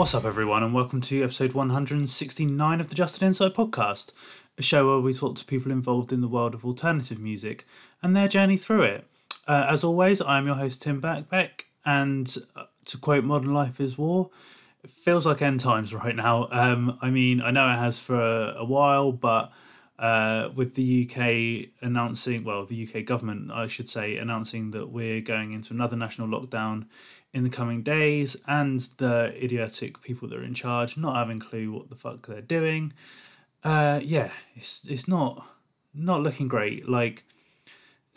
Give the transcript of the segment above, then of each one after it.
What's up, everyone, and welcome to episode 169 of the Just an Insight podcast, a show where we talk to people involved in the world of alternative music and their journey through it. Uh, as always, I'm your host, Tim Backbeck, and uh, to quote Modern Life is War, it feels like end times right now. Um, I mean, I know it has for a, a while, but uh, with the UK announcing, well, the UK government, I should say, announcing that we're going into another national lockdown in the coming days, and the idiotic people that are in charge not having a clue what the fuck they're doing. Uh, yeah, it's it's not not looking great. Like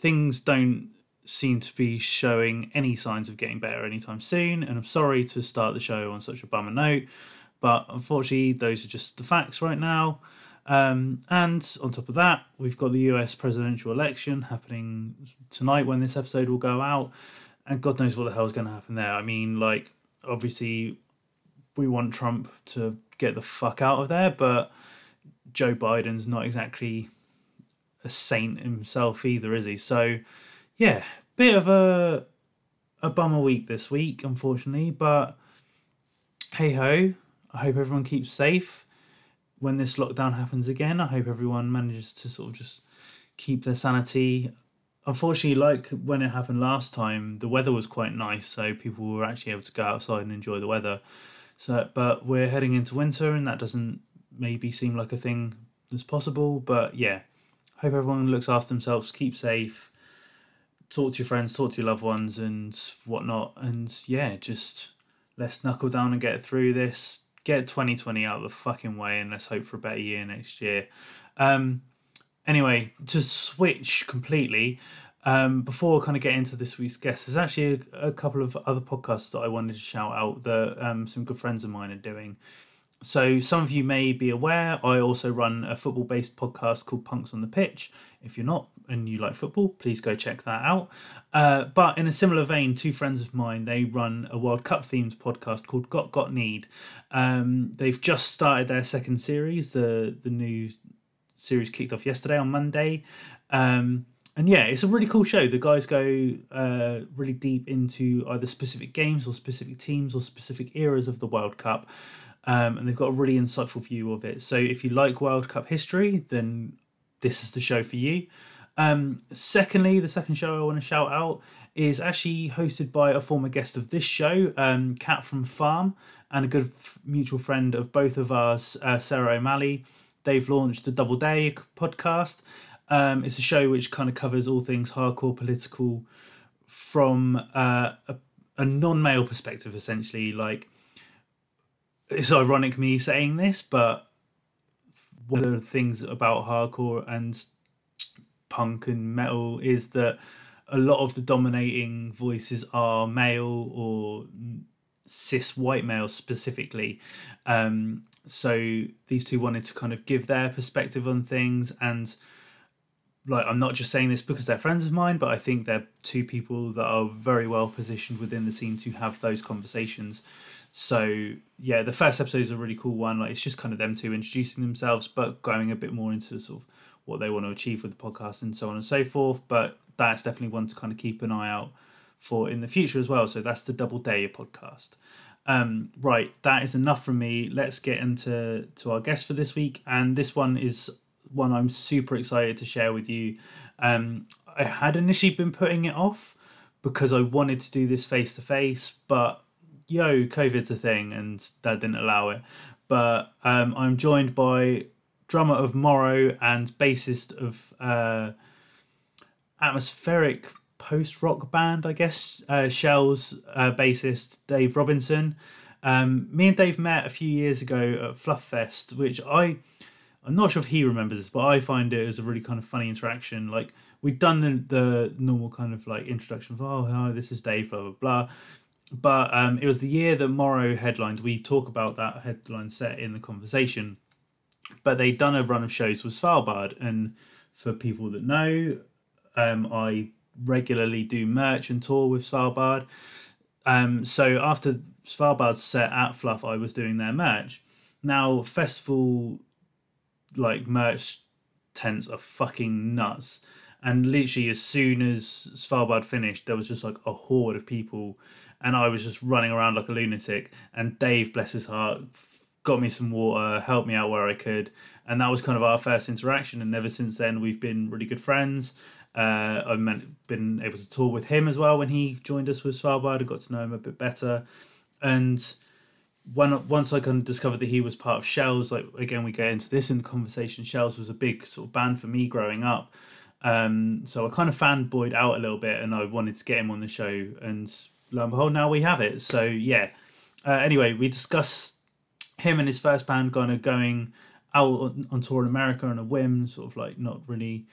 things don't seem to be showing any signs of getting better anytime soon. And I'm sorry to start the show on such a bummer note, but unfortunately, those are just the facts right now. Um, and on top of that, we've got the US presidential election happening tonight when this episode will go out and God knows what the hell is going to happen there. I mean, like, obviously, we want Trump to get the fuck out of there, but Joe Biden's not exactly a saint himself either, is he? So, yeah, bit of a a bummer week this week, unfortunately, but hey ho, I hope everyone keeps safe when this lockdown happens again. I hope everyone manages to sort of just keep their sanity unfortunately, like when it happened last time, the weather was quite nice, so people were actually able to go outside and enjoy the weather. So, but we're heading into winter, and that doesn't maybe seem like a thing that's possible. But yeah, hope everyone looks after themselves, keep safe, talk to your friends, talk to your loved ones, and whatnot. And yeah, just let's knuckle down and get through this. Get 2020 out of the fucking way, and let's hope for a better year next year. Um, anyway, to switch completely, um, before I kind of get into this week's guest, there's actually a, a, couple of other podcasts that I wanted to shout out that um, some good friends of mine are doing. So, some of you may be aware, I also run a football based podcast called Punks on the Pitch. If you're not and you like football, please go check that out. Uh, but in a similar vein, two friends of mine, they run a World Cup themed podcast called Got Got Need. Um, they've just started their second series, the, the new series kicked off yesterday on Monday. Um, and yeah, it's a really cool show. The guys go uh, really deep into either specific games or specific teams or specific eras of the World Cup. Um, and they've got a really insightful view of it. So if you like World Cup history, then this is the show for you. Um, secondly, the second show I want to shout out is actually hosted by a former guest of this show, um, Kat from Farm, and a good mutual friend of both of us, uh, Sarah O'Malley they've launched the Double Day podcast. Um, it's a show which kind of covers all things hardcore political from uh, a, a non-male perspective, essentially. Like, it's ironic me saying this, but one of the things about hardcore and punk and metal is that a lot of the dominating voices are male or cis white males specifically. Um, so these two wanted to kind of give their perspective on things and like I'm not just saying this because they're friends of mine, but I think they're two people that are very well positioned within the scene to have those conversations. So yeah, the first episode is a really cool one. Like it's just kind of them two introducing themselves, but going a bit more into sort of what they want to achieve with the podcast and so on and so forth. But that's definitely one to kind of keep an eye out for in the future as well. So that's the Double Day podcast. Um, right, that is enough from me. Let's get into to our guest for this week, and this one is one I'm super excited to share with you. Um, I had initially been putting it off because I wanted to do this face to face, but yo, COVID's a thing, and that didn't allow it. But um, I'm joined by drummer of Morrow and bassist of uh, atmospheric post rock band, I guess. Uh, Shels uh, bassist Dave Robinson. Um, me and Dave met a few years ago at Fluff Fest, which I I'm not sure if he remembers this, but I find it as a really kind of funny interaction. Like we'd done the, the normal kind of like introduction of oh hi this is Dave blah blah blah, but um, it was the year that Morrow headlined. We talk about that headline set in the conversation, but they'd done a run of shows with Svalbard, and for people that know, um, I regularly do merch and tour with Svalbard. Um, so after Svalbard set at Fluff, I was doing their merch. Now festival like merch tents are fucking nuts. And literally, as soon as Svalbard finished, there was just like a horde of people, and I was just running around like a lunatic. And Dave, bless his heart, got me some water, helped me out where I could, and that was kind of our first interaction. And ever since then, we've been really good friends. Uh, I've been able to tour with him as well when he joined us with Svalbard. I got to know him a bit better, and when once I kind of discovered that he was part of Shels, like again we get into this in the conversation. Shels was a big sort of band for me growing up, um, so I kind of fanboyed out a little bit, and I wanted to get him on the show. And lo and behold, now we have it. So yeah. Uh, anyway, we discussed him and his first band kind of going out on, on tour in America on a whim, sort of like not really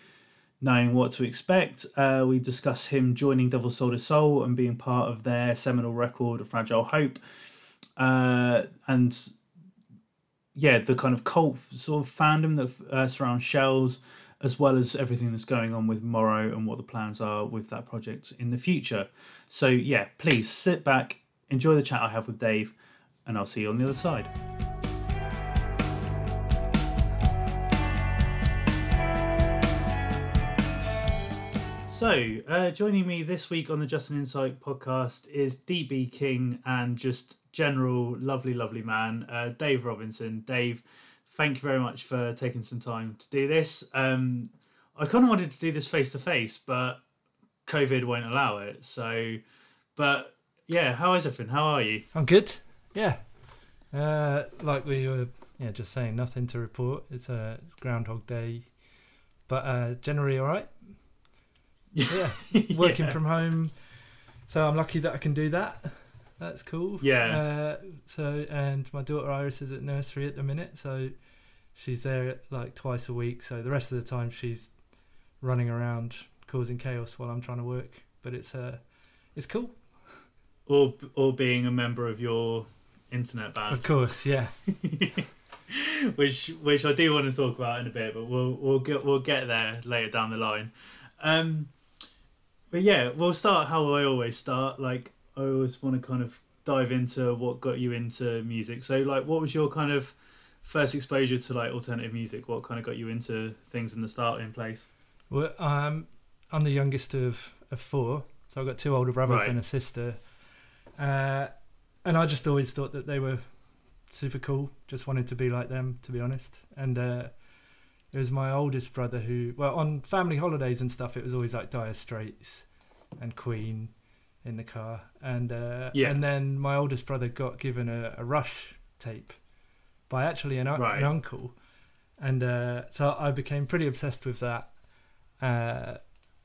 knowing what to expect. Uh, we discuss him joining Devil Sold His Soul and being part of their seminal record, Fragile Hope. Uh, and yeah, the kind of cult sort of fandom that uh, surrounds Shels, as well as everything that's going on with Morrow and what the plans are with that project in the future. So yeah, please sit back, enjoy the chat I have with Dave, and I'll see you on the other side. So, uh, joining me this week on the Just an Insight podcast is DB King and just general lovely, lovely man, uh, Dave Robinson. Dave, thank you very much for taking some time to do this. Um, I kind of wanted to do this face to face, but COVID won't allow it. So, but yeah, how is everything? How are you? I'm good. Yeah, uh, like we were, yeah, just saying, nothing to report. It's a Groundhog Day, but uh, generally all right. Yeah, working yeah. from home, so I'm lucky that I can do that. That's cool. Yeah. Uh, so and my daughter Iris is at nursery at the minute, so she's there like twice a week. So the rest of the time she's running around causing chaos while I'm trying to work. But it's uh, it's cool. Or or being a member of your internet band. Of course, yeah. which which I do want to talk about in a bit, but we'll we'll get we'll get there later down the line. Um, but yeah, we'll start how I always start. Like I always want to kind of dive into what got you into music. So like, what was your kind of first exposure to like alternative music? What kind of got you into things in the starting place? Well, um, I'm the youngest of, of four, so I've got two older brothers right. and a sister. Uh, and I just always thought that they were super cool. Just wanted to be like them, to be honest. And uh, it was my oldest brother who, well, on family holidays and stuff, it was always like Dire Straits and Queen in the car. And uh, yeah. and then my oldest brother got given a, a Rush tape by actually an, right. an uncle, and uh, so I became pretty obsessed with that. Uh,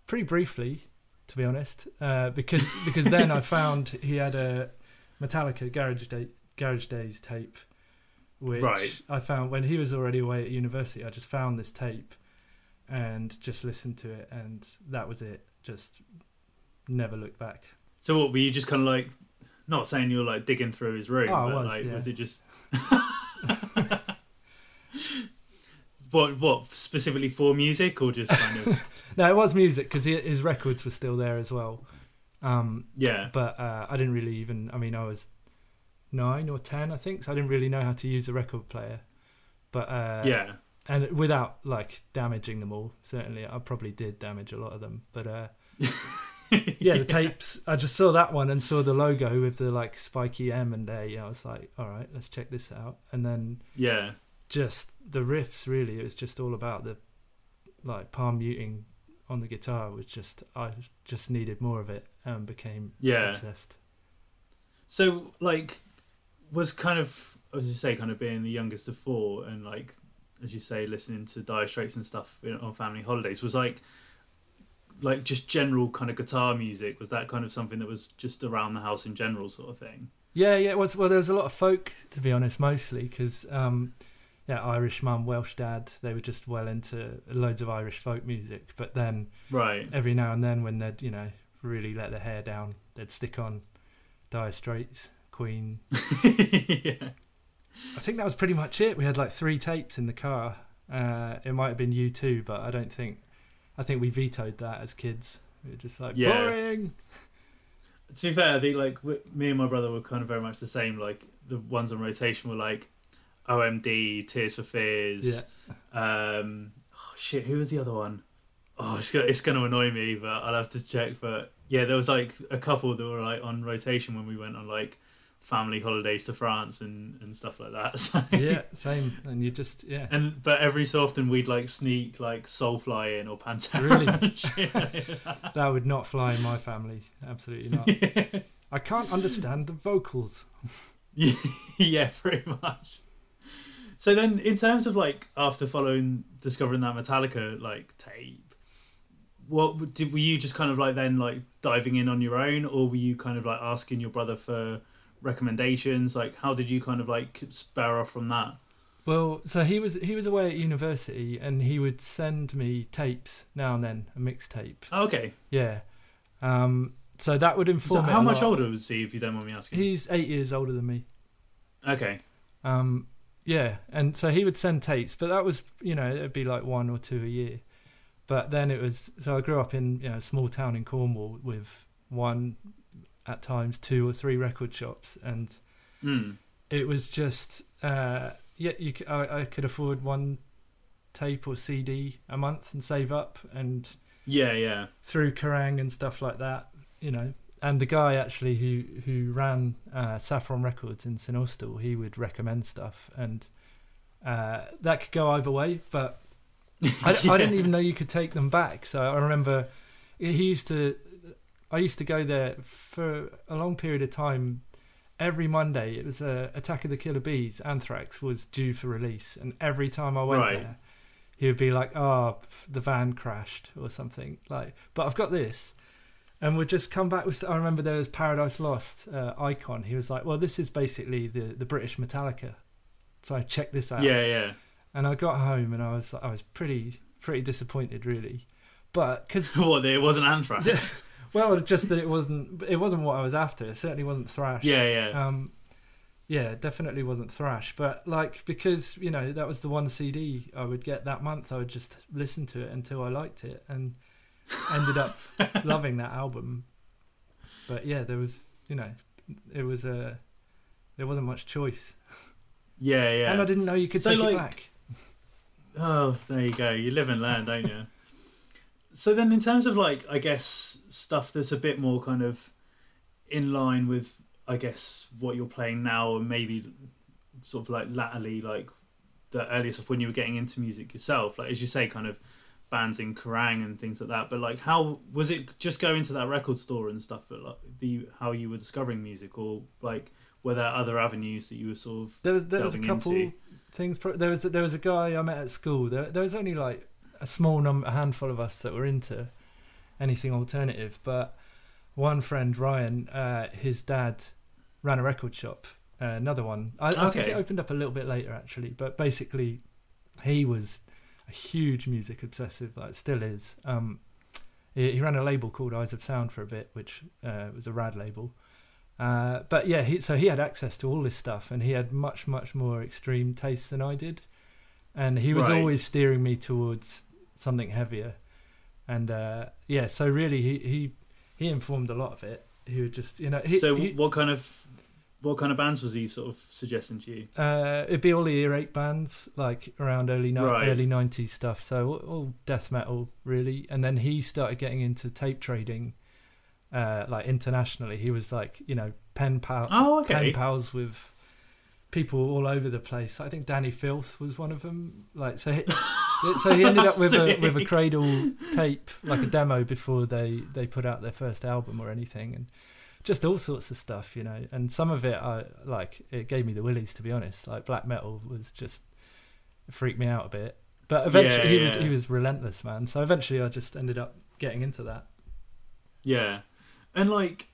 pretty briefly, to be honest, uh, because because then I found he had a Metallica Garage Day, Garage Days tape, which right. I found when he was already away at university. I just found this tape and just listened to it, and that was it. Just never looked back. So what were you just kind of like? Not saying you were like digging through his room, oh, but was, like, yeah. was it just? what what specifically for music or just kind of? no, it was music because his records were still there as well. Um, yeah. But uh, I didn't really even. I mean, I was nine or ten, I think, so I didn't really know how to use a record player. But uh, yeah, and without like damaging them all, certainly I probably did damage a lot of them. But uh, yeah, the tapes. I just saw that one and saw the logo with the like spiky M and A. I was like, all right, let's check this out. And then yeah, just the riffs. Really, it was just all about the like palm muting on the guitar was just I just needed more of it and became yeah obsessed. So like was kind of as you say, kind of being the youngest of four and like as you say, listening to Dire Straits and stuff on family holidays was like like just general kind of guitar music was that kind of something that was just around the house in general sort of thing yeah yeah it was well there was a lot of folk to be honest mostly because um yeah, Irish mum, Welsh dad. They were just well into loads of Irish folk music. But then, right, every now and then, when they'd you know really let their hair down, they'd stick on Dire Straits, Queen. yeah. I think that was pretty much it. We had like three tapes in the car. Uh, it might have been U2, but I don't think. I think we vetoed that as kids. We were just like yeah. boring. To be fair, I think like me and my brother were kind of very much the same. Like the ones on rotation were like OMD, Tears for Fears. Yeah. Um, oh, shit, who was the other one? Oh, it's gonna, it's gonna annoy me, but I'll have to check. But yeah, there was like a couple that were like on rotation when we went on like family holidays to France and, and stuff like that. So, yeah, same. And you just yeah. And but every so often we'd like sneak like Soulfly in or Pantera. Really? that would not fly in my family. Absolutely not. Yeah. I can't understand the vocals. yeah, pretty much. So then, in terms of like after following discovering that Metallica like tape, what did were you just kind of like then like diving in on your own, or were you kind of like asking your brother for recommendations? Like, how did you kind of like spare off from that? Well, so he was he was away at university, and he would send me tapes now and then, a mixtape. Oh, okay. Yeah. Um, so that would inform. So how much lot. older was he, if you don't mind me asking? He's eight years older than me. Okay. Um, yeah, and so he would send tapes, but that was you know it'd be like one or two a year. But then it was so I grew up in you know, a small town in Cornwall with one, at times two or three record shops, and mm. it was just uh, yeah you I, I could afford one tape or CD a month and save up and yeah yeah through Kerrang and stuff like that you know and the guy actually who who ran uh, Saffron Records in St Austell, he would recommend stuff, and uh, that could go either way. But I, yeah. I, didn't even know you could take them back. So I remember he used to. I used to go there for a long period of time. Every Monday, it was uh, Attack of the Killer B's. Anthrax was due for release, and every time I went right. there, he would be like, "Oh, the van crashed" or something like. But I've got this and we'd just come back with. I remember there was Paradise Lost uh, icon. He was like, "Well, this is basically the the British Metallica." So I checked this out. Yeah, yeah. And I got home and I was I was pretty pretty disappointed, really. But because what it wasn't Anthrax. well, just that it wasn't it wasn't what I was after. It certainly wasn't thrash. Yeah, yeah. Um, yeah, definitely wasn't thrash. But like because you know that was the one CD I would get that month, I would just listen to it until I liked it and ended up loving that album. But yeah, there was you know, it was a there wasn't much choice. Yeah, yeah. And I didn't know you could so take like, it back. Oh, there you go. You live and learn, don't you? So then, in terms of like, I guess stuff that's a bit more kind of in line with, I guess, what you're playing now, and maybe sort of like latterly, like the earlier stuff when you were getting into music yourself, like as you say, kind of bands in Kerrang and things like that. But like, how was it? Just going to that record store and stuff. But like, the how you were discovering music, or like, were there other avenues that you were sort of there was there was a couple into? things. There was there was a guy I met at school. There there was only like a small number, a handful of us that were into anything alternative. But one friend, Ryan, uh, his dad ran a record shop. Uh, another one. I, okay. I think it opened up a little bit later actually, but basically, he was a huge music obsessive, like still is. Um, he, he, ran a label called Eyes of Sound for a bit, which uh, was a rad label. Uh, but yeah, he, so he had access to all this stuff, and he had much, much more extreme tastes than I did, and he was right. always steering me towards something heavier. And uh, yeah, so really, he he he informed a lot of it. He would just, you know. He, so he, what kind of what kind of bands was he sort of suggesting to you? Uh, it'd be all the earache bands, like around early ni- right. early nineties stuff. So all, all, death metal, really. And then he started getting into tape trading, uh, like internationally. He was like, you know, pen pal, oh, okay. pen pals with people all over the place. I think Dani Filth was one of them. Like so, so he ended up with a with a Cradle tape, like a demo before they they put out their first album or anything, and just all sorts of stuff, you know. And some of it, I like. It gave me the willies, to be honest. Like black metal was just freaked me out a bit. But eventually, yeah, he was he was relentless, man. So eventually, I just ended up getting into that. Yeah, and like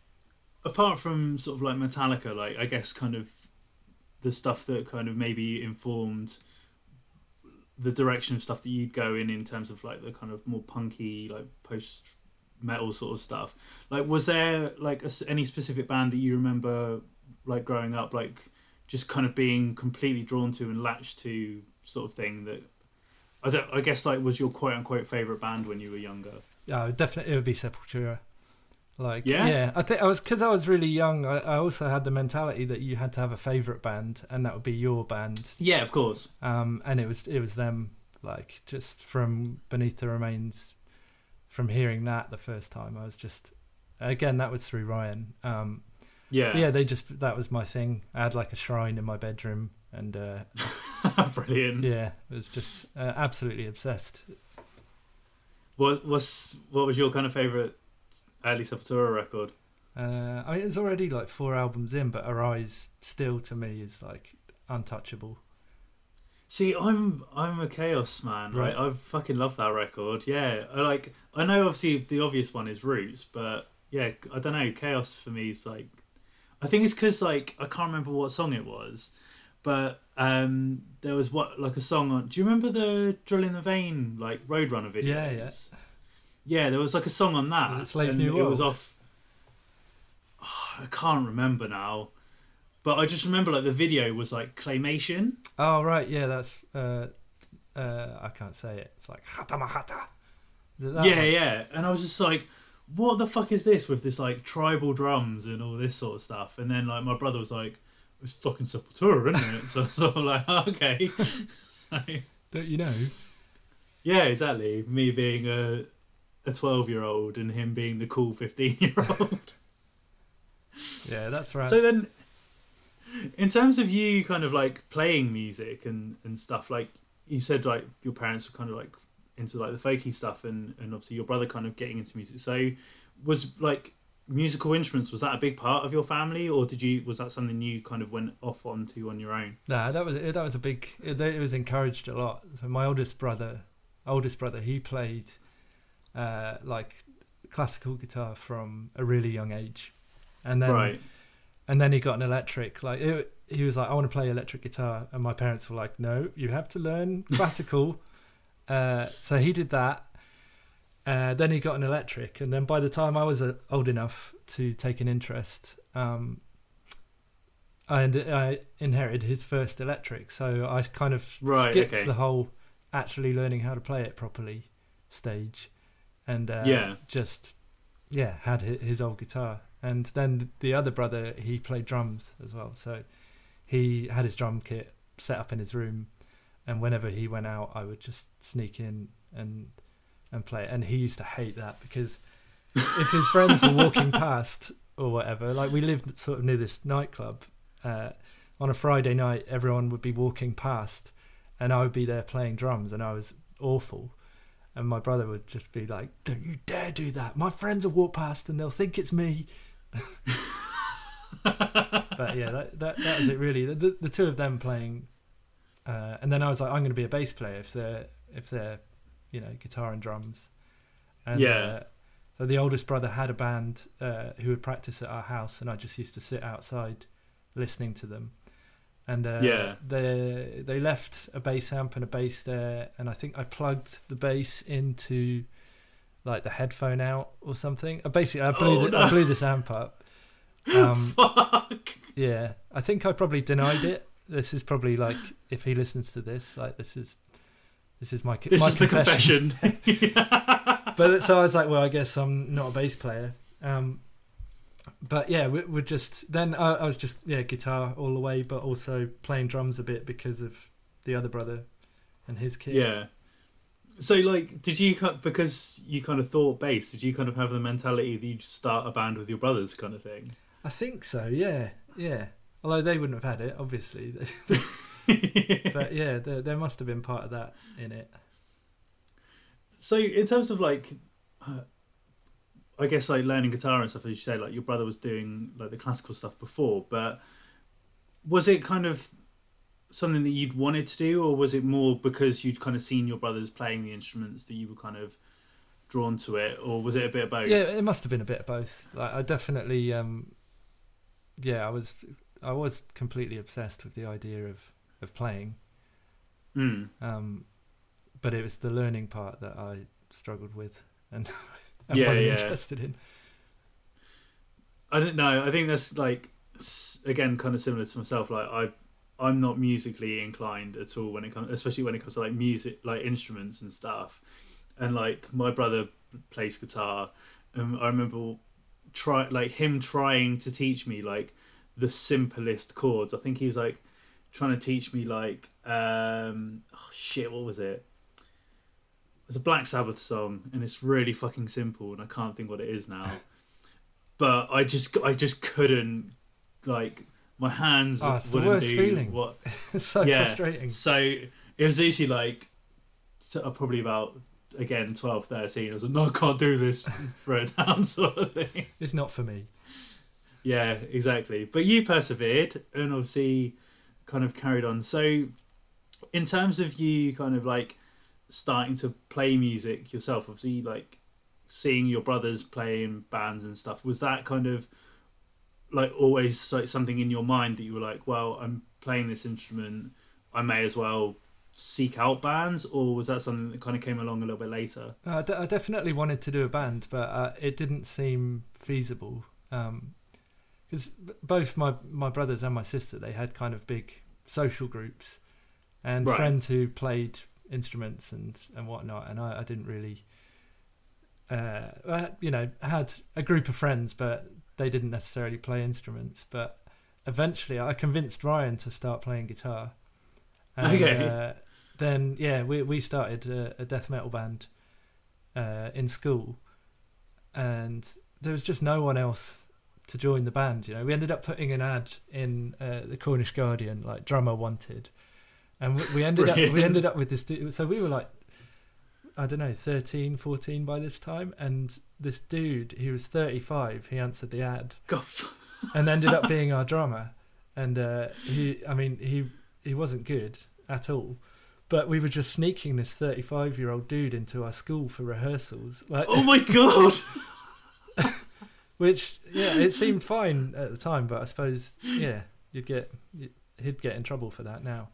apart from sort of like Metallica, like I guess kind of the stuff that kind of maybe informed the direction of stuff that you'd go in in terms of like the kind of more punky like post metal sort of stuff. Like, was there like a, any specific band that you remember like growing up, like just kind of being completely drawn to and latched to sort of thing that I don't. I guess like was your quote unquote favorite band when you were younger? Yeah, definitely it would be Sepultura. Like yeah, yeah. I think I was because I was really young. I, I, also had the mentality that you had to have a favorite band, and that would be your band. Yeah, of course. Um, and it was it was them. Like just from Beneath the Remains from hearing that the first time, I was just again that was through Ryan. Um, yeah, yeah, they just that was my thing. I had like a shrine in my bedroom, and uh, brilliant. Yeah, it was just uh, absolutely obsessed. What was what was your kind of favorite Ali Sepultura record? Uh, I mean, it's already like four albums in, but Arise still to me is like untouchable. See, I'm I'm a Chaos man. Right, I fucking love that record. Yeah, I like. I know obviously the obvious one is Roots, but yeah, I don't know. Chaos for me is like. I think it's because like I can't remember what song it was, but um there was what like a song on. Do you remember the Drill in the Vein like Roadrunner videos? Yeah, yeah. Yeah, there was like a song on that. Was it Slave New World? It was off. Oh, I can't remember now. But I just remember like the video was like claymation. Oh right, yeah, that's uh, uh, I can't say it. It's like hatamahata. Yeah, one? yeah, and I was just like, what the fuck is this with this like tribal drums and all this sort of stuff? And then like my brother was like, it's fucking Sepultura, isn't it? so, so I'm like, oh, okay. so, Don't you know? Yeah, exactly. Me being a a twelve year old and him being the cool fifteen year old. yeah, that's right. So then in terms of you kind of like playing music and and stuff like you said like your parents were kind of like into like the folky stuff and and obviously your brother kind of getting into music so was like musical instruments was that a big part of your family or did you was that something you kind of went off onto on your own nah that was that was a big it, it was encouraged a lot so my oldest brother oldest brother he played uh like classical guitar from a really young age and then right and then he got an electric. Like it, he was like, I want to play electric guitar, and my parents were like, No, you have to learn classical. uh, so he did that. Uh, then he got an electric, and then by the time I was uh, old enough to take an interest, um, I, I, inherited his first electric. So I kind of right, skipped okay. the whole actually learning how to play it properly stage, and uh, yeah, just yeah had his old guitar. And then the other brother he played drums as well. So he had his drum kit set up in his room and whenever he went out i would just sneak in and and play and he used to hate that because if his friends were walking past or whatever like we lived sort of near this nightclub uh, on a friday night everyone would be walking past and i would be there playing drums and i was awful and my brother would just be like, "Don't you dare do that! My friends will walk past and they'll think it's me." but yeah, that, that that was it really. The, the, the two of them playing, uh, and then I was like, I'm going to be a bass player if they're if they're, you know, guitar and drums. And, yeah. Uh, so the oldest brother had a band uh, who would practice at our house, and I just used to sit outside, listening to them. And uh, yeah, they they left a bass amp and a bass there, and I think I plugged the bass into like the headphone out or something. Basically, I blew oh, the, no. I blew this amp up. Um, Fuck. Yeah, I think I probably denied it. This is probably like if he listens to this, like this is this is my this my is confession. the confession. but so I was like, well, I guess I'm not a bass player. Um, but yeah, we, we're just then I, I was just yeah guitar all the way, but also playing drums a bit because of the other brother and his kid. Yeah. So, like, did you because you kind of thought bass? Did you kind of have the mentality that you start a band with your brothers, kind of thing? I think so. Yeah, yeah. Although they wouldn't have had it, obviously. but yeah, there, there, must have been part of that in it. So, in terms of like, uh, I guess like learning guitar and stuff, as you say, like your brother was doing like the classical stuff before, but was it kind of something that you'd wanted to do, or was it more because you'd kind of seen your brothers playing the instruments that you were kind of drawn to it, or was it a bit of both? Yeah, it must have been a bit of both. Like I definitely, um, yeah, I was, I was completely obsessed with the idea of of playing. Mm. Um, but it was the learning part that I struggled with, and I yeah, wasn't yeah. interested in. I don't know. I think that's like again kind of similar to myself. Like I I'm not musically inclined at all when it comes, especially when it comes to like music, like instruments and stuff. And like my brother plays guitar, and I remember try like him trying to teach me like the simplest chords. I think he was like trying to teach me like um oh shit, what was it? It's a Black Sabbath song, and it's really fucking simple, and I can't think what it is now. but I just I just couldn't like my hands Oh, it's wouldn't worst do feeling. what it's so Yeah. frustrating. so it was usually like uh, probably about again 12 13 i was like no i can't do this throw it down sort of thing It's not for me. yeah exactly but you persevered and obviously kind of carried on so in terms of you kind of like starting to play music yourself obviously like seeing your brothers playing bands and stuff was that kind of like always like something in your mind that you were like well i'm playing this instrument i may as well seek out bands or was that something that kind of came along a little bit later Uh, I, d- I definitely wanted to do a band, but uh, it didn't seem feasible. Because both my, my brothers and my sister, they had kind of big social groups and Right. friends who played instruments and, and whatnot. And I, I didn't really, uh, I, you know, had a group of friends, but they didn't necessarily play instruments. But eventually I convinced Ryan to start playing guitar. And, Okay. Uh, then, yeah, we, we started a, a death metal band uh, in school, and there was just no one else to join the band. You know, we ended up putting an ad in uh, the Cornish Guardian, like drummer wanted, and we, we ended up we ended up with this. du- So we were like, I don't know, 13, 14 by this time, and this dude, he was thirty five. He answered the ad god and ended up being our drummer. And uh, he, I mean, he he wasn't good at all. But we were just sneaking this thirty-five-year-old dude into our school for rehearsals, like, oh my god which yeah, it seemed fine at the time, but I suppose yeah, you'd get he'd get in trouble for that now.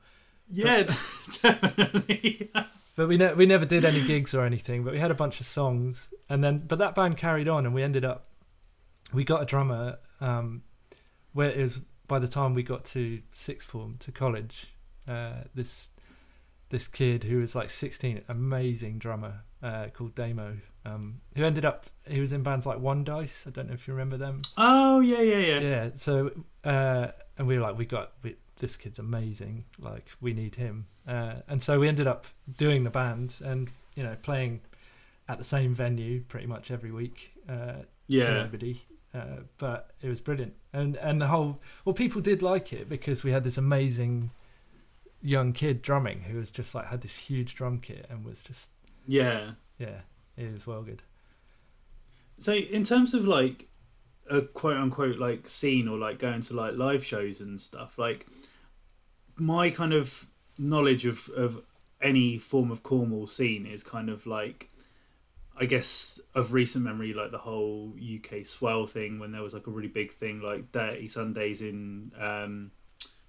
Yeah definitely But we ne- we never did any gigs or anything. But we had a bunch of songs, and then but that band carried on, and we ended up we got a drummer. Um, where it was by the time we got to sixth form to college, uh, this this kid who was like sixteen, amazing drummer uh, called Damo, um, who ended up he was in bands like Onedice. I don't know if you remember them. oh yeah yeah yeah Yeah. So uh, and we were like, we got we, this kid's amazing. Like we need him. Uh, and so we ended up doing the band and you know playing at the same venue pretty much every week uh, to nobody. Uh, but it was brilliant, and and the whole well, people did like it because we had this amazing young kid drumming who was just like had this huge drum kit and was just yeah yeah, it was well good. So in terms of like a quote unquote like scene or like going to like live shows and stuff, like my kind of knowledge of of any form of Cornwall scene is kind of like I guess of recent memory like the whole UK swell thing when there was like a really big thing like Dirty Sundays in um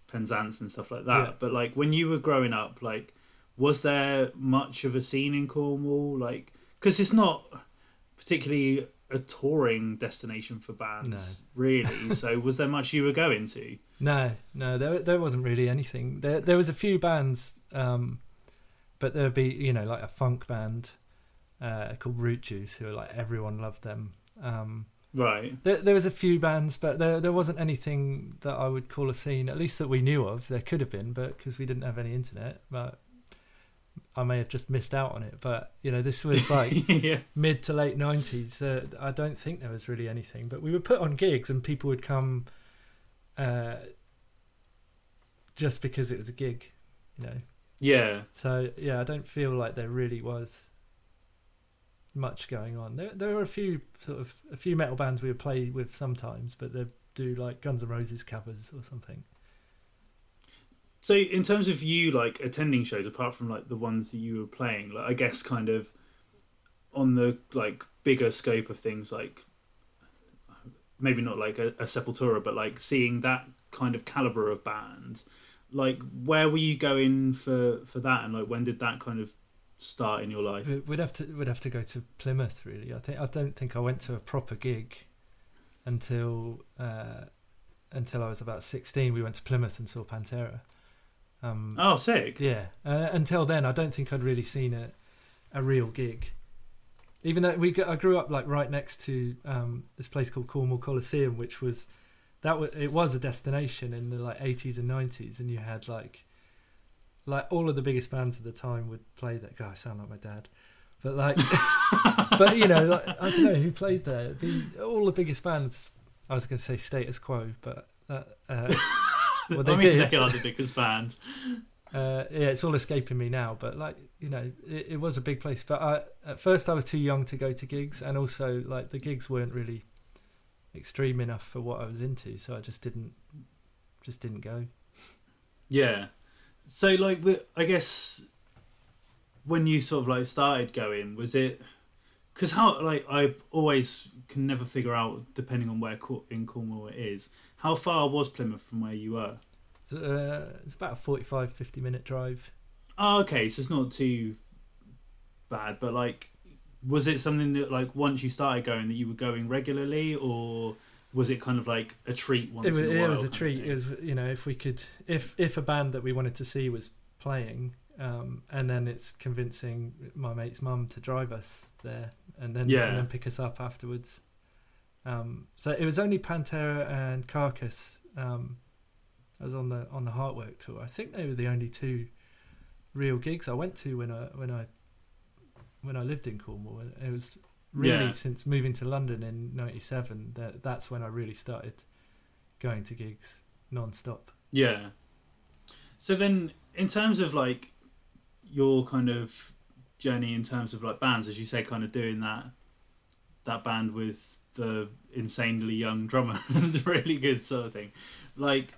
Penzance and stuff like that. Yeah. But like when you were growing up, like was there much of a scene in Cornwall like because it's not particularly a touring destination for bands, really. so, was there much you were going to? No, no, there there wasn't really anything. There there was a few bands, um, but there'd be you know like a funk band uh, called Root Juice, who were like everyone loved them. Um, Right. there there was a few bands, but there there wasn't anything that I would call a scene, at least that we knew of. There could have been, but because we didn't have any internet, but I may have just missed out on it. But you know, this was like yeah. mid to late nineties. Uh, I don't think there was really anything, but we would put on gigs and people would come, uh, just because it was a gig, you know. Yeah. So yeah, I don't feel like there really was much going on. There there were a few sort of a few metal bands we would play with sometimes, but they do like Guns N' Roses covers or something. So, in terms of you like attending shows, apart from like the ones that you were playing, like I guess kind of on the like bigger scope of things, like maybe not like a, a Sepultura, but like seeing that kind of caliber of band, like where were you going for for that, and like when did that kind of start in your life? We- We'd have to we'd have to go to Plymouth really. I think I don't think I went to a proper gig until uh, until I was about sixteen. We went to Plymouth and saw Pantera. Um, Oh, sick. Yeah. Uh, until then, I don't think I'd really seen a a real gig. Even though we, I grew up like right next to um, this place called Cornwall Coliseum, which was that was it was a destination in the like eighties and nineties, and you had like like all of the biggest bands of the time would play that. God, I sound like my dad, But like, but you know, like, I don't know who played there. The, all the biggest bands. I was going to say Status Quo, but uh, uh, well, they I mean, did. They are the biggest bands. Uh, yeah, it's all escaping me now. But like, you know, it, it, was a big place. But I, at first, I was too young to go to gigs, and also like the gigs weren't really extreme enough for what I was into, so I just didn't, just didn't go. Yeah. So like, I guess when you sort of like started going, was it? Because how like I always can never figure out, depending on where in Cornwall it is, how far was Plymouth from where you were? Uh, it's about a 45, 50 minute drive. Oh, okay, so it's not too bad. But like, was it something that like once you started going that you were going regularly, or was it kind of like a treat once? In a while? It was, it was a treat. It was you know if we could if if a band that we wanted to see was playing, um, and then it's convincing my mate's mum to drive us there, and then yeah. and then pick us up afterwards. Um, so it was only Pantera and Carcass. Um, I was on the on the Heartwork tour. I think they were the only two real gigs I went to when I when I when I lived in Cornwall. It was really yeah. since moving to London in '97 that that's when I really started going to gigs non-stop. Yeah. So then, in terms of like your kind of journey in terms of like bands, as you say, kind of doing that that band with the insanely young drummer, the really good sort of thing. Like,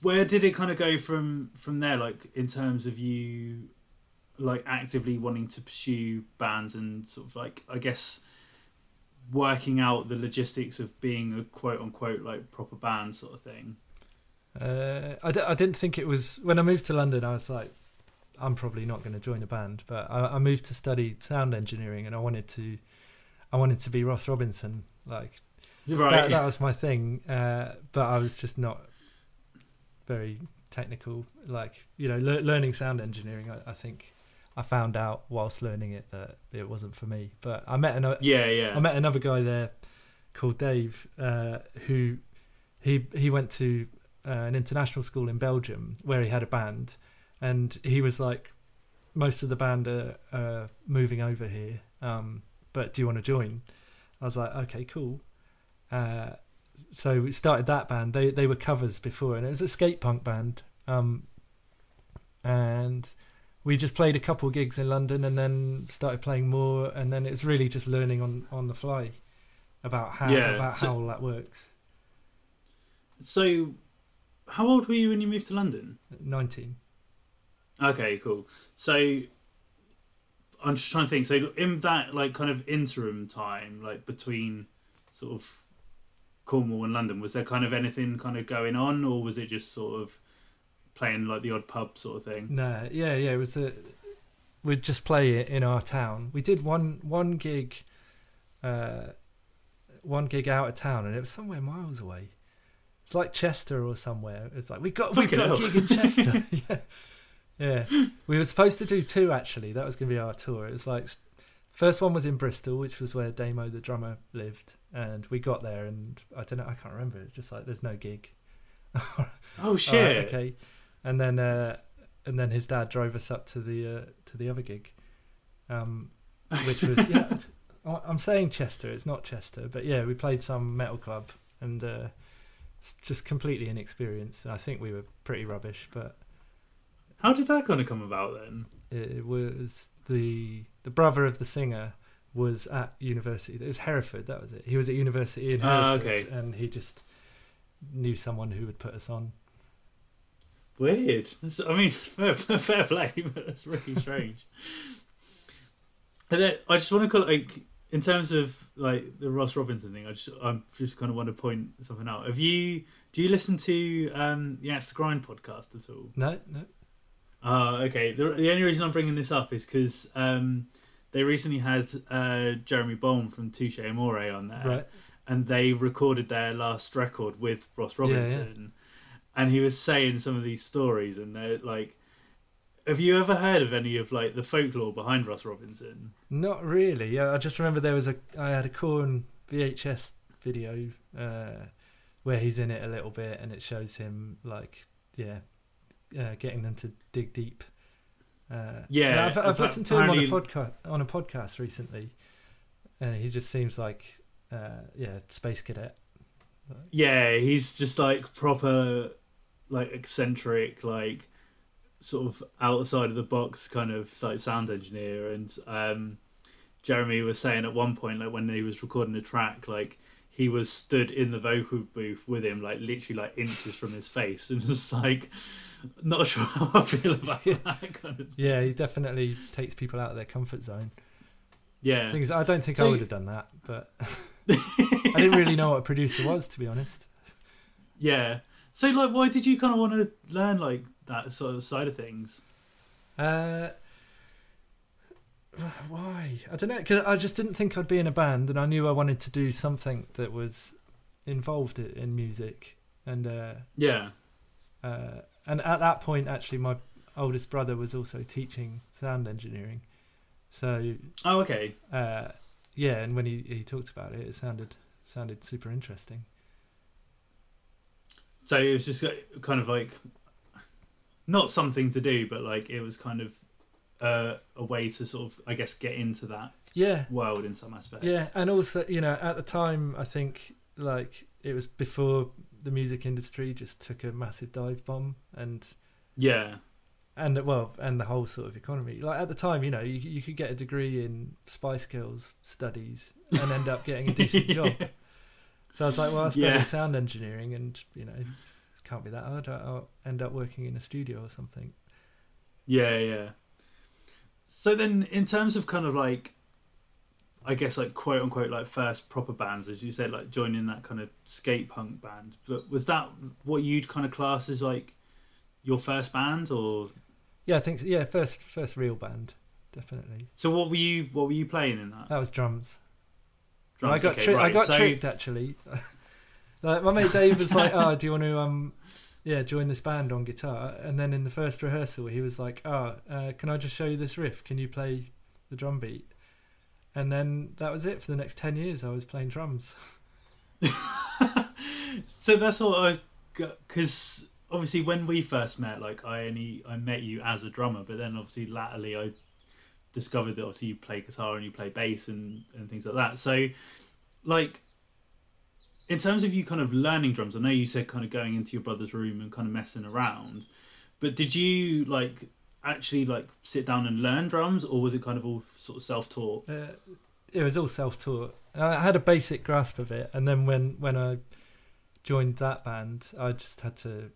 where did it kind of go from from there? Like in terms of you, like actively wanting to pursue bands and sort of like I guess working out the logistics of being a quote unquote like proper band sort of thing. Uh, I d- I didn't think it was when I moved to London. I was like, I'm probably not going to join a band, but I, I moved to study sound engineering, and I wanted to, I wanted to be Ross Robinson. Like, right. that, that was my thing. Uh, but I was just not very technical. Like you know, le- learning sound engineering, I, I, think I found out whilst learning it that it wasn't for me. But I met another yeah yeah I met another guy there called Dave uh, who he he went to uh, an international school in Belgium where he had a band, and he was like, most of the band are, are moving over here. Um, but do you want to join? I was like, okay, cool. Uh, so we started that band. They they were covers before, and it was a skate punk band. Um, and we just played a couple gigs in London, and then started playing more, and then it's really just learning on on the fly about how yeah, about so, how all that works. So, how old were you when you moved to London? Nineteen. Okay, cool. So, I'm just trying to think. So, in that like kind of interim time, like between sort of Cornwall and London, was there kind of anything kind of going on, or was it just sort of playing like the odd pub sort of thing? No, yeah, yeah. It was the we'd just play it in our town. We did one one gig, uh, one gig out of town, and it was somewhere miles away. It's like Chester or somewhere. It's like we got we got a gig in Chester. yeah, yeah. We were supposed to do two actually. That was going to be our tour. It was like First one was in Bristol, which was where Damo the drummer lived, and we got there, and I don't know, I can't remember. It's just like there's no gig. oh shit! Right, okay, and then uh, and then his dad drove us up to the uh, to the other gig, um, which was yeah. I'm saying Chester, it's not Chester, but yeah, we played some metal club, and uh, just completely inexperienced. I think we were pretty rubbish, but how did that kind of come about then? It was the the brother of the singer was at university. It was Hereford. That was it. He was at university in ah, Hereford, okay. and he just knew someone who would put us on. Weird. That's, I mean, fair, fair play, but that's really strange. and then I just want to call it, like in terms of like the Ross Robinson thing. I just I'm just kind of want to point something out. Have you do you listen to um the Axe to Grind podcast at all? No, no. Uh, okay. The, the only reason I'm bringing this up is because um, they recently had uh, Jeremy Bolm from Touche Amore on there. Right. And they recorded their last record with Ross Robinson. Yeah, yeah. And he was saying some of these stories, and they're like, have you ever heard of any of like the folklore behind Ross Robinson? Not really. Yeah, I just remember there was a I had a Korn VHS video uh, where he's in it a little bit, and it shows him like yeah uh, getting them to dig deep. Uh, Yeah, I've, I've listened to him on a podcast on a podcast recently, and he just seems like uh, yeah, space cadet. Yeah, he's just like proper, like eccentric, like sort of outside of the box kind of like sound engineer. And um, Jeremy was saying at one point, like when he was recording a track, like he was stood in the vocal booth with him, like literally like inches from his face, and just like not sure how I feel about that kind of. Yeah, he definitely takes people out of their comfort zone. Yeah, Things I don't think I would have done that, but I didn't really know what a producer was, to be honest. yeah. So like, why did you kind of want to learn like that sort of side of things? Uh, why? I don't know. Because I just didn't think I'd be in a band, and I knew I wanted to do something that was involved in music. And uh, Yeah. uh, and at that point, actually, my oldest brother was also teaching sound engineering. So Oh, okay. uh, yeah, and when he, he talked about it, it sounded sounded super interesting. So it was just uh, kind of like not something to do, but like it was kind of uh, a way to sort of, I guess, get into that Yeah, world in some aspects. Yeah, and also you know at the time I think like it was before the music industry just took a massive dive bomb and Yeah. and well and the whole sort of economy. Like at the time, you know, you you could get a degree in Spice Girls studies and end up getting a decent job. So I was like, well, I study Yeah. sound engineering, and you know, it can't be that hard. I'll end up working in a studio or something. Yeah, yeah. So then, in terms of kind of like, I guess like quote unquote like first proper bands, as you said, like joining that kind of skate punk band. But was that what you'd kind of class as like your first band, or Yeah, I think so. yeah, first first real band, definitely. so? What were you What were you playing in that? That was drums. Drums, I got okay, tri- I got so- tricked actually. like my mate Dave was like, "Oh, do you want to um, yeah, join this band on guitar?" And then in the first rehearsal, he was like, "Oh, uh, can I just show you this riff? Can you play the drum beat?" And then that was it for the next ten years. I was playing drums. so that's all I was because obviously when we first met, like I only I met you as a drummer, but then obviously latterly I discovered that obviously you play guitar and you play bass and and things like that. So like in terms of you kind of learning drums, I know you said kind of going into your brother's room and kind of messing around, but did you like actually like sit down and learn drums, or was it kind of all sort of self taught? Uh, it was all self-taught. I had a basic grasp of it, and then when when I joined that band, I just had to.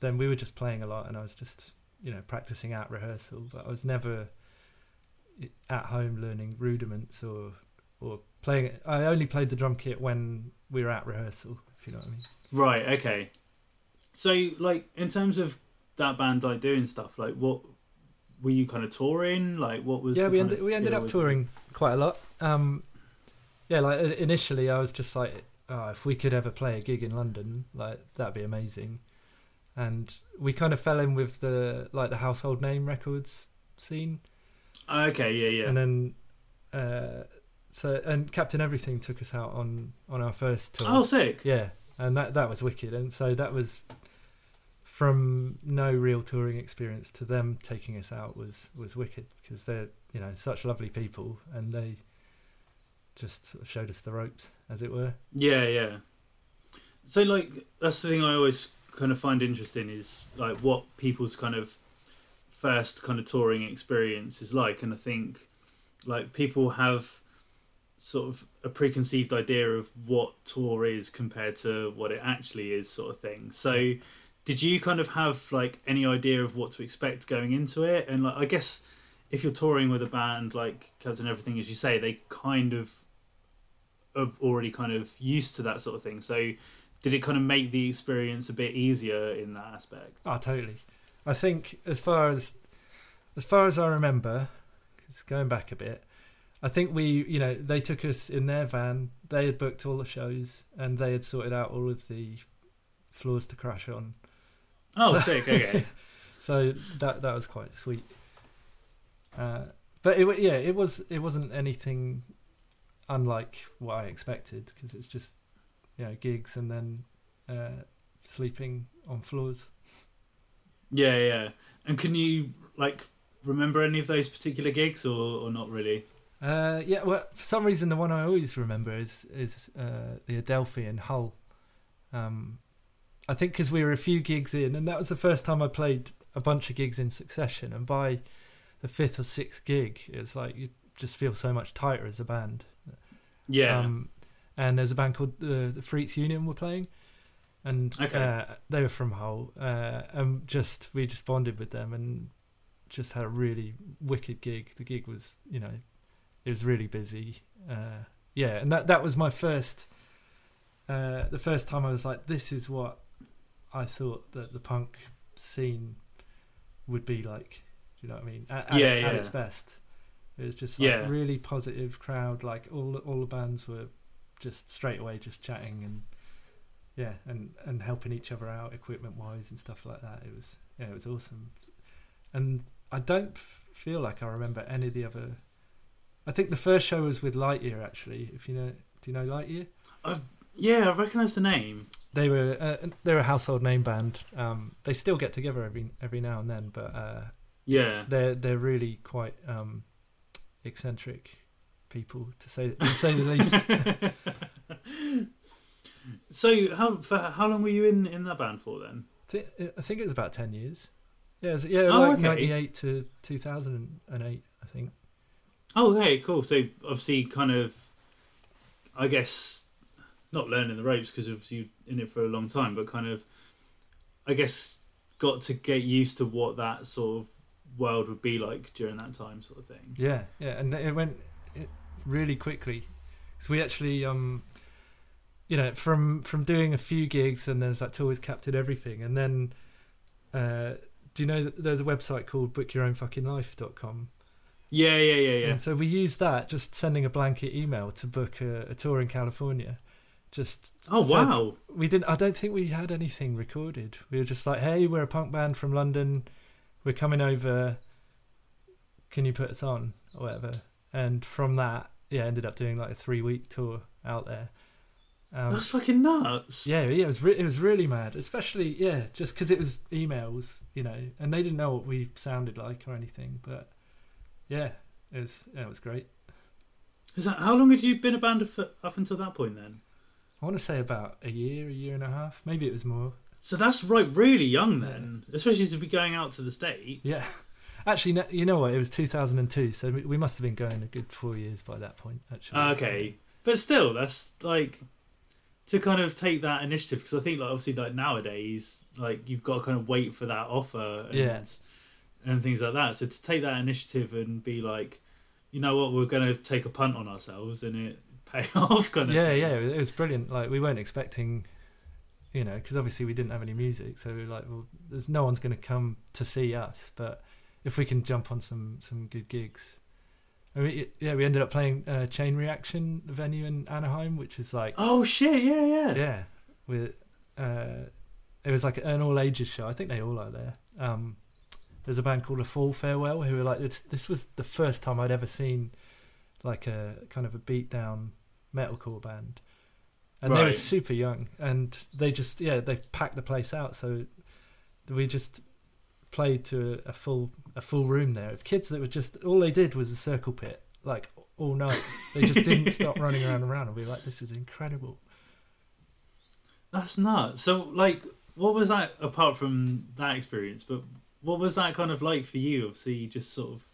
Then we were just playing a lot, and I was just you know practicing at rehearsal, but I was never at home learning rudiments or or playing. it. I only played the drum kit when we were at rehearsal, if you know what I mean. Right. Okay. So, like, in terms of that band, like doing stuff, like, what were you kind of touring? Like, what was? yeah, we ended of we ended deal up with- touring quite a lot. Um, yeah, like initially I was just like, oh, if we could ever play a gig in London, like that'd be amazing. And we kind of fell in with the like the household name records scene, Okay. Yeah. Yeah. and then uh, so and Captain Everything took us out on on our first tour. oh, sick. Yeah, and that that was wicked. And so that was from no real touring experience to them taking us out was was wicked because they're you know such lovely people and they just sort of showed us the ropes as it were. Yeah. Yeah. So, like, that's the thing I always kind of find interesting is like what people's kind of first kind of touring experience is like, and I think like people have sort of a preconceived idea of what tour is compared to what it actually is sort of thing so did you kind of have like any idea of what to expect going into it and like i guess if you're touring with a band like captain everything as you say they kind of are already kind of used to that sort of thing so did it kind of make the experience a bit easier in that aspect Oh, totally. I think as far as as far as I remember, 'cause going back a bit, I think we, you know, they took us in their van. They had booked all the shows and they had sorted out all of the floors to crash on. Oh So- sick okay So that that was quite sweet. Uh, but it, yeah, it was it wasn't anything unlike what I expected because it's just you know gigs and then uh, sleeping on floors. Yeah, yeah. And can you like remember any of those particular gigs, or, or not really? Uh, yeah, well, for some reason, the one I always remember is is uh, the Adelphi in Hull. Um, I think because we were a few gigs in, and that was the first time I played a bunch of gigs in succession. And by the fifth or sixth gig, it's like you just feel so much tighter as a band. Yeah. Um, and there's a band called the, the Freaks Union we're playing, and Okay. uh, they were from Hull. Uh, and just we just bonded with them and just had a really wicked gig. The gig was, you know, it was really busy. Uh, yeah, and that that was my first, uh, the first time I was like, this is what I thought that the punk scene would be like. Do you know what I mean? At, at, Yeah, at its best. It was just like Yeah. really positive crowd. Like all all the bands were just straight away just chatting and yeah, and and helping each other out equipment wise and stuff like that. It was yeah, it was awesome. And I don't feel like I remember any of the other. I think the first show was with Lightyear actually. If you know, do you know Lightyear? Uh, yeah, I recognise the name. They were uh, they're a household name band. Um, they still get together every every now and then, but uh, Yeah. they're they're really quite um, eccentric people to say to say the least. so how for how long were you in in that band for then? I think it was about ten years. Yeah, was- yeah, Oh, like okay. ninety eight to two thousand and eight, I think. Oh, okay, cool. So obviously, kind of, I guess, not learning the ropes because obviously you're in it for a long time, but kind of, I guess, got to get used to what that sort of world would be like during that time, sort of thing. Yeah, yeah, and it went it really quickly. So we actually, um, you know, from from doing a few gigs and there's that tour with Captain Everything, and then, uh, do you know that there's a website called bookyourownfuckinglife.com? Yeah, yeah, yeah, yeah. And so we used that, just sending a blanket email to book a, a tour in California. Just Oh so- wow! we didn't. I don't think we had anything recorded. We were just like, "Hey, we're a punk band from London. We're coming over. Can you put us on or whatever?" And from that, yeah, ended up doing like a three week tour out there. Um, That's fucking nuts. yeah, yeah, it was re- it was really mad, especially yeah, just because it was emails, you know, and they didn't know what we sounded like or anything, but yeah, it was yeah, it was great. Is that how long had you been a band for, up until that point then? I want to say about a year, a year and a half, maybe it was more. So that's right, really young then, especially to be going out to the states. Yeah. Actually, no, you know what? It was 2002, so we, we must have been going a good four years by that point. Actually. Ah, Okay, but still, that's like to kind of take that initiative because I think like obviously like nowadays like you've got to kind of wait for that offer and, Yeah. and things like that. So to take that initiative and be like, you know what, we're going to take a punt on ourselves and it pay off kind of. Yeah, thing. yeah, it was brilliant. Like we weren't expecting, you know, because obviously we didn't have any music, so we were like, well, there's no one's going to come to see us, but if we can jump on some some good gigs. I mean, yeah, we ended up playing uh, Chain Reaction venue in Anaheim, which is like Oh shit! Yeah, yeah. yeah with uh it was like an all ages show i think they all are there um there's a band called a Fall farewell who were like this this was the first time i'd ever seen like a kind of a beat down metalcore band and they were super young and they just yeah they packed the place out so we just played to a, a full a full room there of kids that were just all they did was a circle pit like all night they just didn't stop running around and around and we were like this is incredible That's nuts. So like, what was that apart from that experience? But what was that kind of like for you? Obviously, just sort of,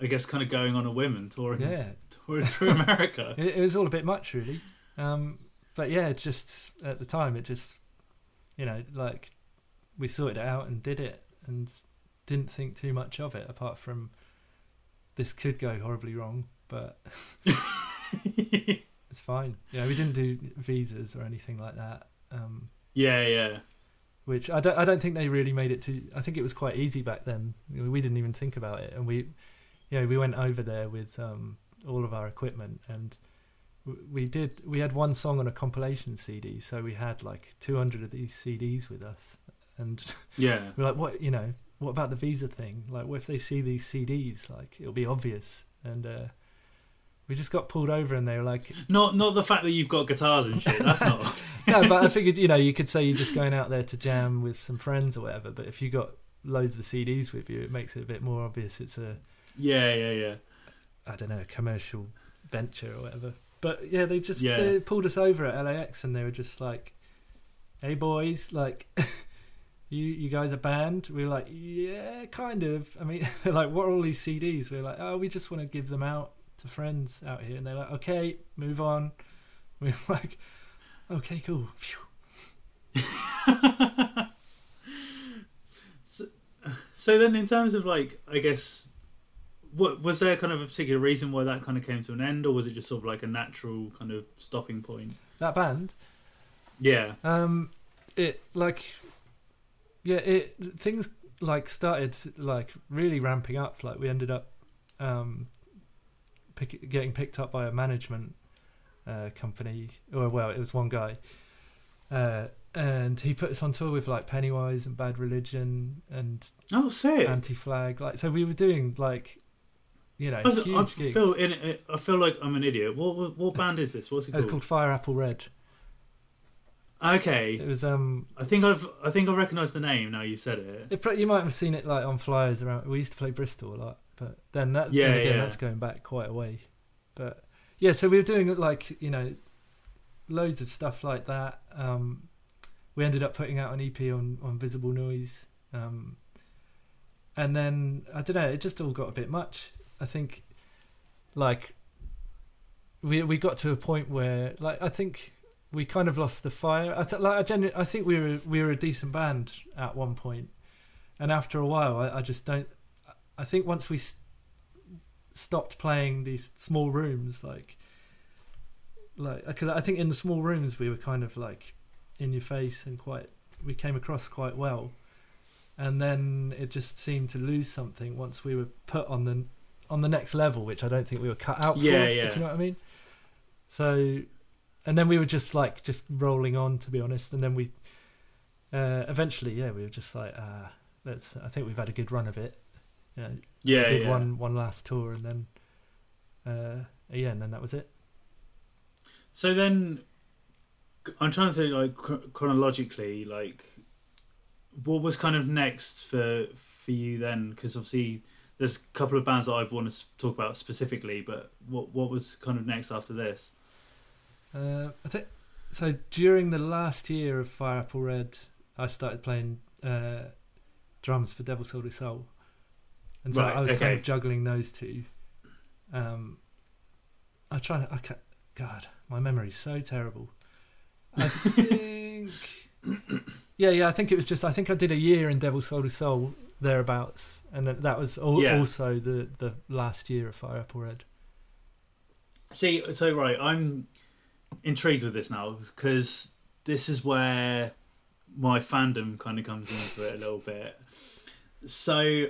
I guess, kind of going on a whim and touring, yeah touring through America. It, it was all a bit much, really. Um, but yeah, just at the time, it just, you know, like we sorted it out and did it and didn't think too much of it apart from this could go horribly wrong, but it's fine. Yeah, we didn't do visas or anything like that. Um, yeah, yeah. which I don't, I don't think they really made it to. I think it was quite easy back then. We didn't even think about it, and we, you know, we went over there with um, all of our equipment, and we did. We had one song on a compilation CD, so we had like 200 of these CDs with us, and Yeah. we're like, what, you know, what about the visa thing? Like, what if they see these CDs? Like, it'll be obvious, and uh, we just got pulled over, and they were like, Not not the fact that you've got guitars and shit. That's not. no, but I figured you know you could say you're just going out there to jam with some friends or whatever. But if you got loads of CDs with you, it makes it a bit more obvious it's a yeah, yeah, yeah. I don't know a commercial venture or whatever. But yeah, they just Yeah. they pulled us over at LAX and they were just like, "Hey boys, like." You, you guys a band? We were like, yeah, kind of. I mean, they're like, what are all these CDs? We are like, oh, we just want to give them out to friends out here. And they're like, okay, move on. We are like, okay, cool. Phew. so, so then, in terms of like, I guess, what was there kind of a particular reason why that kind of came to an end, or was it just sort of like a natural kind of stopping point? That band, Yeah. Um, it like, yeah, it things like started like really ramping up. Like we ended up, um, pick, getting picked up by a management uh, company, or well, it was one guy, uh, and he put us on tour with like Pennywise and Bad Religion and Oh, sick. Anti Flag. Like, so we were doing like, you know, I, huge I gigs. feel in it, I feel like I'm an idiot. What what, what band is this? What's it It was called? called Fire Apple Red. Okay, It was um I think I've I think I recognise the name now. You've said it. It, pro- you might have seen it like on flyers around. We used to play Bristol a lot, but then that Yeah, then again yeah. that's going back quite a way. But yeah, so we were doing like you know, loads of stuff like that. Um, we ended up putting out an EP on on Visible Noise, um, and then I don't know, it just all got a bit much. I think, like, we we got to a point where like I think we kind of lost the fire. I th- like I, genu- I think we were we were a decent band at one point, and after a while, I, I just don't. I think once we stopped playing these small rooms, like, like because I think in the small rooms we were kind of like in your face and quite we came across quite well, and then it just seemed to lose something once we were put on the on the next level, which I don't think we were cut out Yeah, for. yeah. If you know what I mean. So and then we were just like just rolling on to be honest and then we uh eventually yeah we were just like uh let's i think we've had a good run of it you know, Yeah, we did yeah. one one last tour and then uh yeah and then that was it So then, I'm trying to think like chronologically, like what was kind of next for for you then? Because obviously, there's a couple of bands that I want to talk about specifically, but what what was kind of next after this? uh i think so during the last year of fire apple red i started playing uh drums for Devil Sold His Soul. And so Right, i was kind of juggling those two. Um i try to i ca god my memory's so terrible. I think yeah yeah i think it was just i think i did a year in Devil Sold His Soul thereabouts and that- was al- Yeah. also the the last year of fire apple red See, so right, I'm intrigued with this now because this is where my fandom kind of comes into it a little bit. So,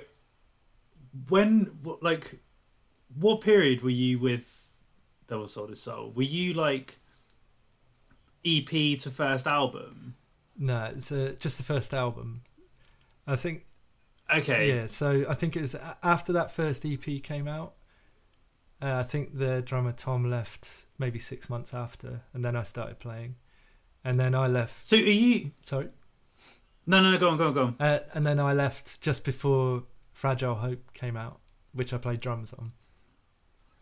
when, like, what period were you with Sold His Soul? Were you like EP to first album? no it's uh, just the first album i think Okay. Yeah, so I think it was after that first EP came out. Uh, I think the drummer Tom left maybe six months after, and then I started playing, and then I left. So, are you. Sorry, No, no, no, go on, go on, go on. uh, and then I left just before Fragile Hope came out, which I played drums on.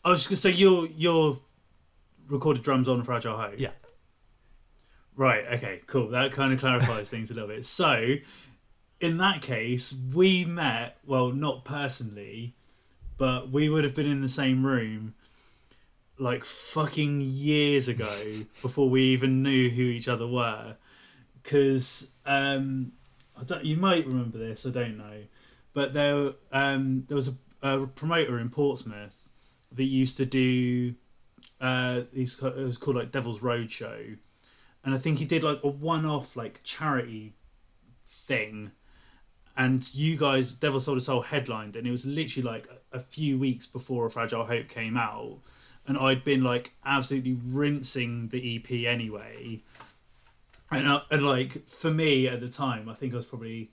I was just gonna say you're you're recorded drums on Fragile Hope. Yeah. Right. Okay. Cool. That kind of clarifies things a little bit. So, in that case, we met. Well, not personally, but we would have been in the same room, like fucking years ago, before we even knew who each other were. Because um, I don't. You might remember this. I don't know, but there um there was a, a promoter in Portsmouth that used to do uh it was called like Devil's Roadshow, and I think he did like a one-off like charity thing, and you guys Devil Sold His Soul headlined, and it was literally like a, a few weeks before A Fragile Hope came out, and I'd been like absolutely rinsing the EP anyway, and, uh, and like for me at the time, I think I was probably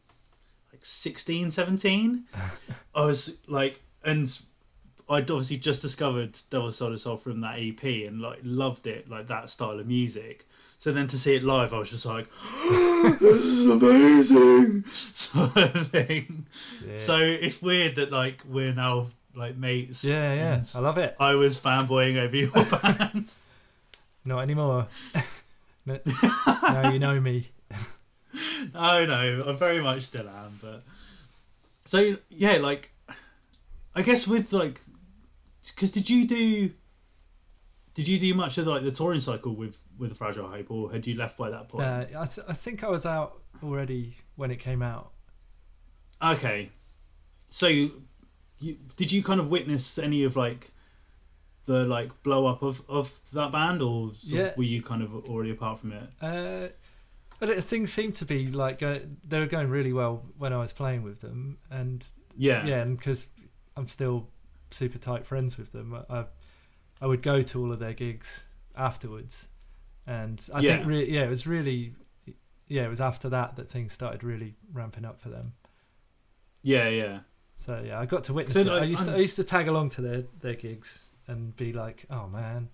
like 16, 17. I was like, and I'd obviously just discovered Devil Soul Soul from that EP and like loved it, like that style of music. So then to see it live, I was just like, "This is amazing!" sort of thing. Yeah. So it's weird that like we're now like mates. yeah, yeah, I love it. I was fanboying over your band. Not anymore. No- now you know me. oh no, I very much still am. But so yeah, like I guess with like, because did you do? Did you do much of like the touring cycle with with a Fragile Hope, or had you left by that point? Uh, I, th- I think I was out already when it came out. Okay, so you, did you kind of witness any of like the like blow up of of that band, or Yeah. were you kind of already apart from it? Uh, things seemed to be like go, they were going really well when I was playing with them, and Yeah, yeah, and because I'm still super tight friends with them, I I would go to all of their gigs afterwards, and I Yeah. think re- yeah, it was really yeah, it was after that that things started really ramping up for them. yeah, yeah. So yeah, I got to witness So, it. like, I used to, I used to tag along to their their gigs and be like, oh man,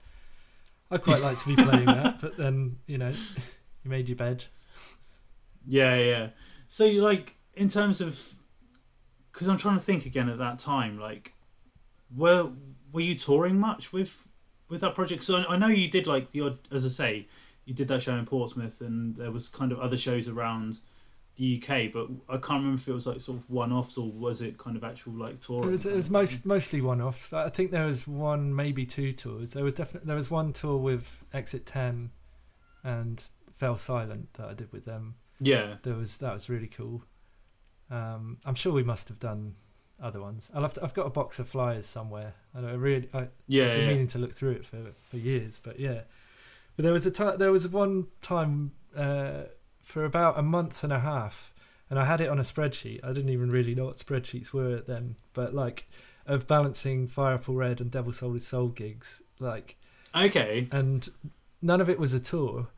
I'd quite like to be playing that, but then you know, you made your bed. Yeah, yeah. So, you like, in terms of, because I'm trying to think again at that time, like, were were you touring much with with that project? So I, I know you did like the odd, as I say, you did that show in Portsmouth, and there was kind of other shows around the UK, but I can't remember if it was like sort of one offs or was it kind of actual like touring. It was, it was most mostly one offs. I think there was one, maybe two tours. There was definitely there was one tour with Exit Ten, and Fell Silent that I did with them. Yeah, There was that was really cool. Um, I'm sure we must have done other ones. I'll have to, I've got a box of flyers somewhere. I, really I, yeah, I've been yeah. meaning to look through it for, for years, but yeah. But there was a ti there was one time uh, for about a month and a half, and I had it on a spreadsheet. I didn't even really know what spreadsheets were then, but like of balancing Fire Apple Red and Devil Sold His Soul gigs, like, Okay. and none of it was a tour,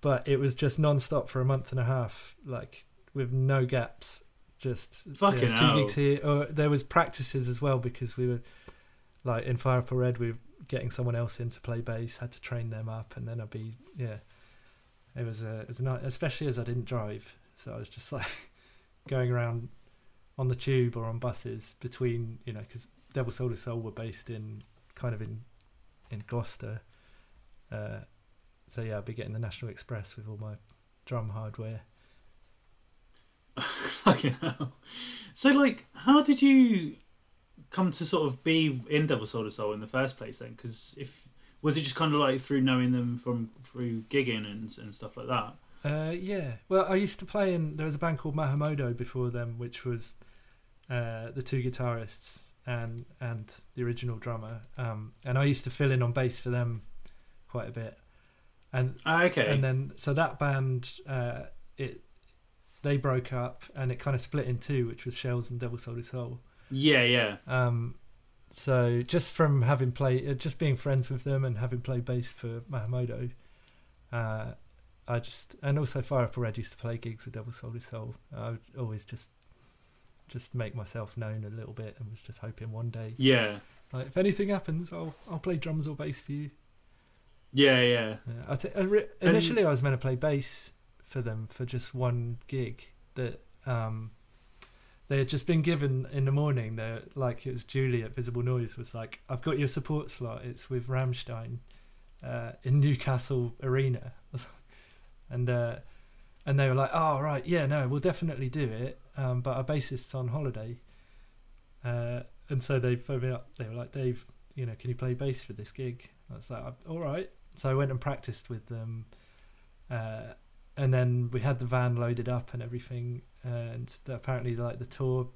but it was just non-stop for a month and a half, like with no gaps. Just Fucking yeah, two hell. gigs here. Or there was practices as well because we were like in Fire Apple Red, we were getting someone else in to play bass, had to train them up, and then I'd be yeah. It was a it was a night, especially as I didn't drive, so I was just like going around on the tube or on buses between you know because Devil Sold His Soul were based in kind of in in Gloucester, uh, so yeah, I'd be getting the National Express with all my drum hardware. Fucking hell. So, like, how did you come to sort of be in Devil Soul Soul in the first place then? Because if was it just kind of like through knowing them from through gigging and and stuff like that? Uh, yeah. Well, I used to play in. There was a band called Mahumodo before them, which was uh, the two guitarists and and the original drummer. Um, and I used to fill in on bass for them quite a bit. And Ah, okay. and then so that band, uh, it they broke up and it kind of split in two, which was Shels and Devil Sold His Soul. yeah, yeah. Um, so just from having played, uh, just being friends with them and having played bass for Mahumodo, uh, I just and also Fire Up Red used to play gigs with Devil Sold His Soul. I would always just just make myself known a little bit and was just hoping one day, Yeah. like if anything happens, I'll I'll play drums or bass for you. Yeah, yeah. Yeah, I think initially I was meant to play bass for them for just one gig that um, they had just been given in the morning. They like it was Julie at Visible Noise was like, "I've got your support slot. It's with Rammstein uh, in Newcastle Arena," and uh, and they were like, "Oh right, yeah, no, we'll definitely do it." Um, but our bassist's on holiday, uh, and so they phoned me up. They were like, "Dave, you know, can you play bass for this gig?" I was like, "All right." So I went and practiced with them, uh, and then we had the van loaded up and everything. And the, apparently, like the tour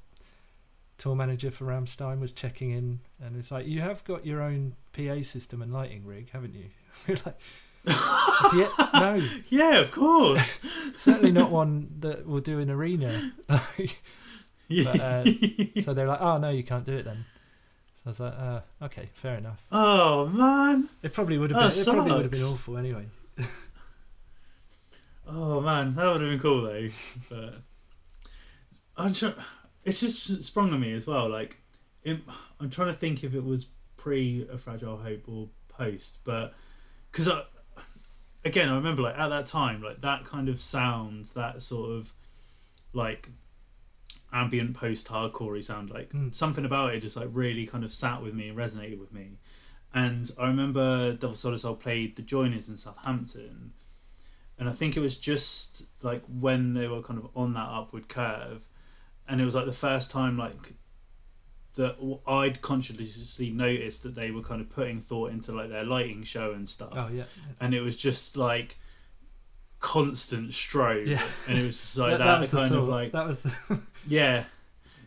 tour manager for Rammstein was checking in, and it's like, "You have got your own PA system and lighting rig, haven't you?" We're like, "PA? "No, Yeah, of course. certainly not one that will do an arena." yeah. But, uh, so they're like, "Oh no, you can't do it then." So I was like, uh, "Okay, fair enough." oh man. It probably would have been. It probably would have been awful anyway. Oh man, that would have been cool though. But I'm sure it's just sprung on me as well. Like it, I'm trying to think if it was pre a fragile hope or post, but because I again I remember like at that time like that kind of sound that sort of like ambient post hardcore sound like Mm. something about it just like really kind of sat with me and resonated with me and I remember Devil Soul Soul played the Joiners in Southampton and I think it was just like when they were kind of on that upward curve and it was like the first time like that I'd consciously noticed that they were kind of putting thought into like their lighting show and stuff. Oh yeah. and it was just like constant strobe Yeah. and it was just like that, that, that was the kind of like that was the yeah.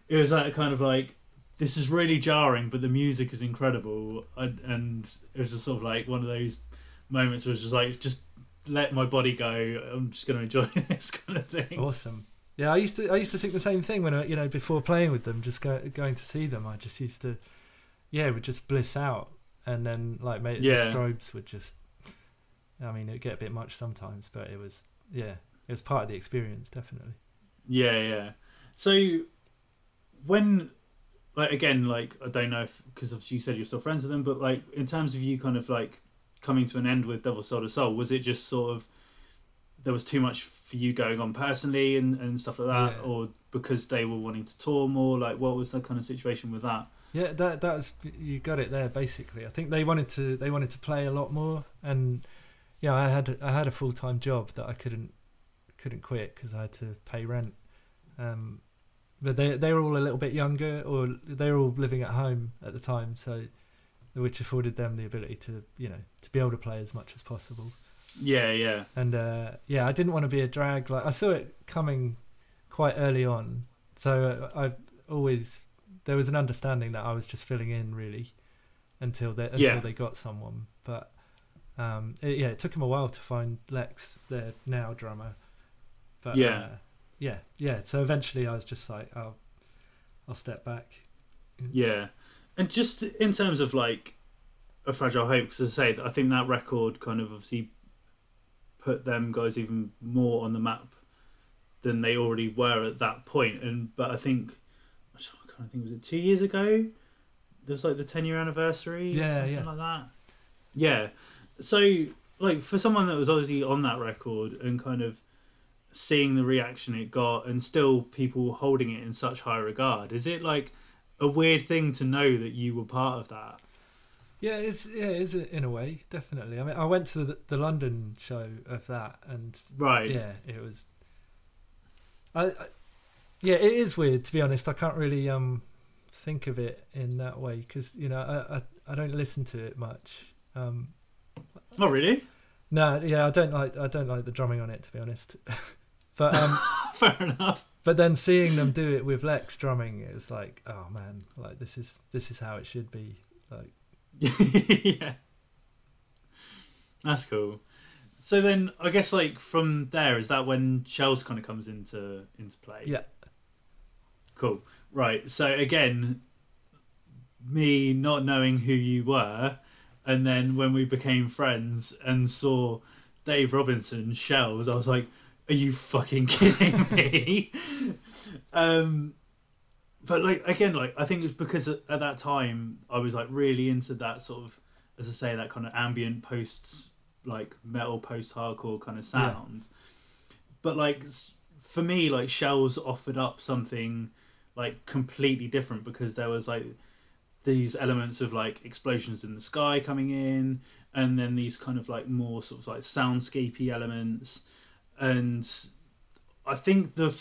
It was like kind of like this is really jarring but the music is incredible. And, and it was just sort of like one of those moments where it was just like just let my body go i'm just going to enjoy this kind of thing awesome. Yeah, I used to I used to think the same thing when I you know before playing with them, just go, going to see them. I just used to, yeah, would just bliss out, and then like mate, Yeah. the strobes would just. I mean, it'd get a bit much sometimes, but it was yeah, it was part of the experience definitely. Yeah, yeah. So when, like, again, like, I don't know if because obviously you said you're still friends with them, but like, in terms of you kind of like coming to an end with Devil to Soul, was it just sort of there was too much for you going on personally and and stuff like that, Yeah. or because they were wanting to tour more? Like, what was the kind of situation with that? Yeah, that that was you got it there basically. I think they wanted to they wanted to play a lot more, and yeah, I had I had a full time job that I couldn't couldn't quit because I had to pay rent. Um, but they they were all a little bit younger, or they were all living at home at the time, so which afforded them the ability to you know to be able to play as much as possible. Yeah, yeah, And uh, yeah, I didn't want to be a drag. Like I saw it coming quite early on, so uh, I always there was an understanding that I was just filling in really until they until Yeah. they got someone. But um, it, yeah, it took him a while to find Lex, their now drummer. But Yeah. uh, yeah, yeah. So eventually, I was just like, I'll I'll step back. yeah. And just in terms of like a fragile hope, because as I say, that I think that record kind of obviously put them guys even more on the map than they already were at that point. And but I think I kind of think was it two years ago. There was like the ten year anniversary, or Yeah, something yeah. like that. Yeah. So like for someone that was obviously on that record and kind of seeing the reaction it got and still people holding it in such high regard, is it like a weird thing to know that you were part of that? Yeah, it's yeah, it is in a way, definitely. I mean, I went to the, the London show of that, and Right. yeah, it was. I, I, yeah, it is weird to be honest. I can't really um think of it in that way because you know I, I I don't listen to it much. Um, Oh really? no, yeah, I don't like I don't like the drumming on it to be honest. but um, Fair enough. But then seeing them do it with Lex drumming, it was like, oh man, like this is this is how it should be. Like yeah. That's cool. So then I guess like from there is that when Shels kind of comes into into play. yeah, Cool. Right. So again, me not knowing who you were, and then when we became friends and saw Dave Robinson Shels, I was like, "Are you fucking kidding me?" um, but like again, like I think it's because at, at that time I was like really into that sort of, as I say, that kind of ambient posts, like metal post hardcore kind of Yeah. sound. But like for me, like Shels offered up something like completely different because there was like these elements of like explosions in the sky coming in and then these kind of like more sort of like soundscapey elements and i think the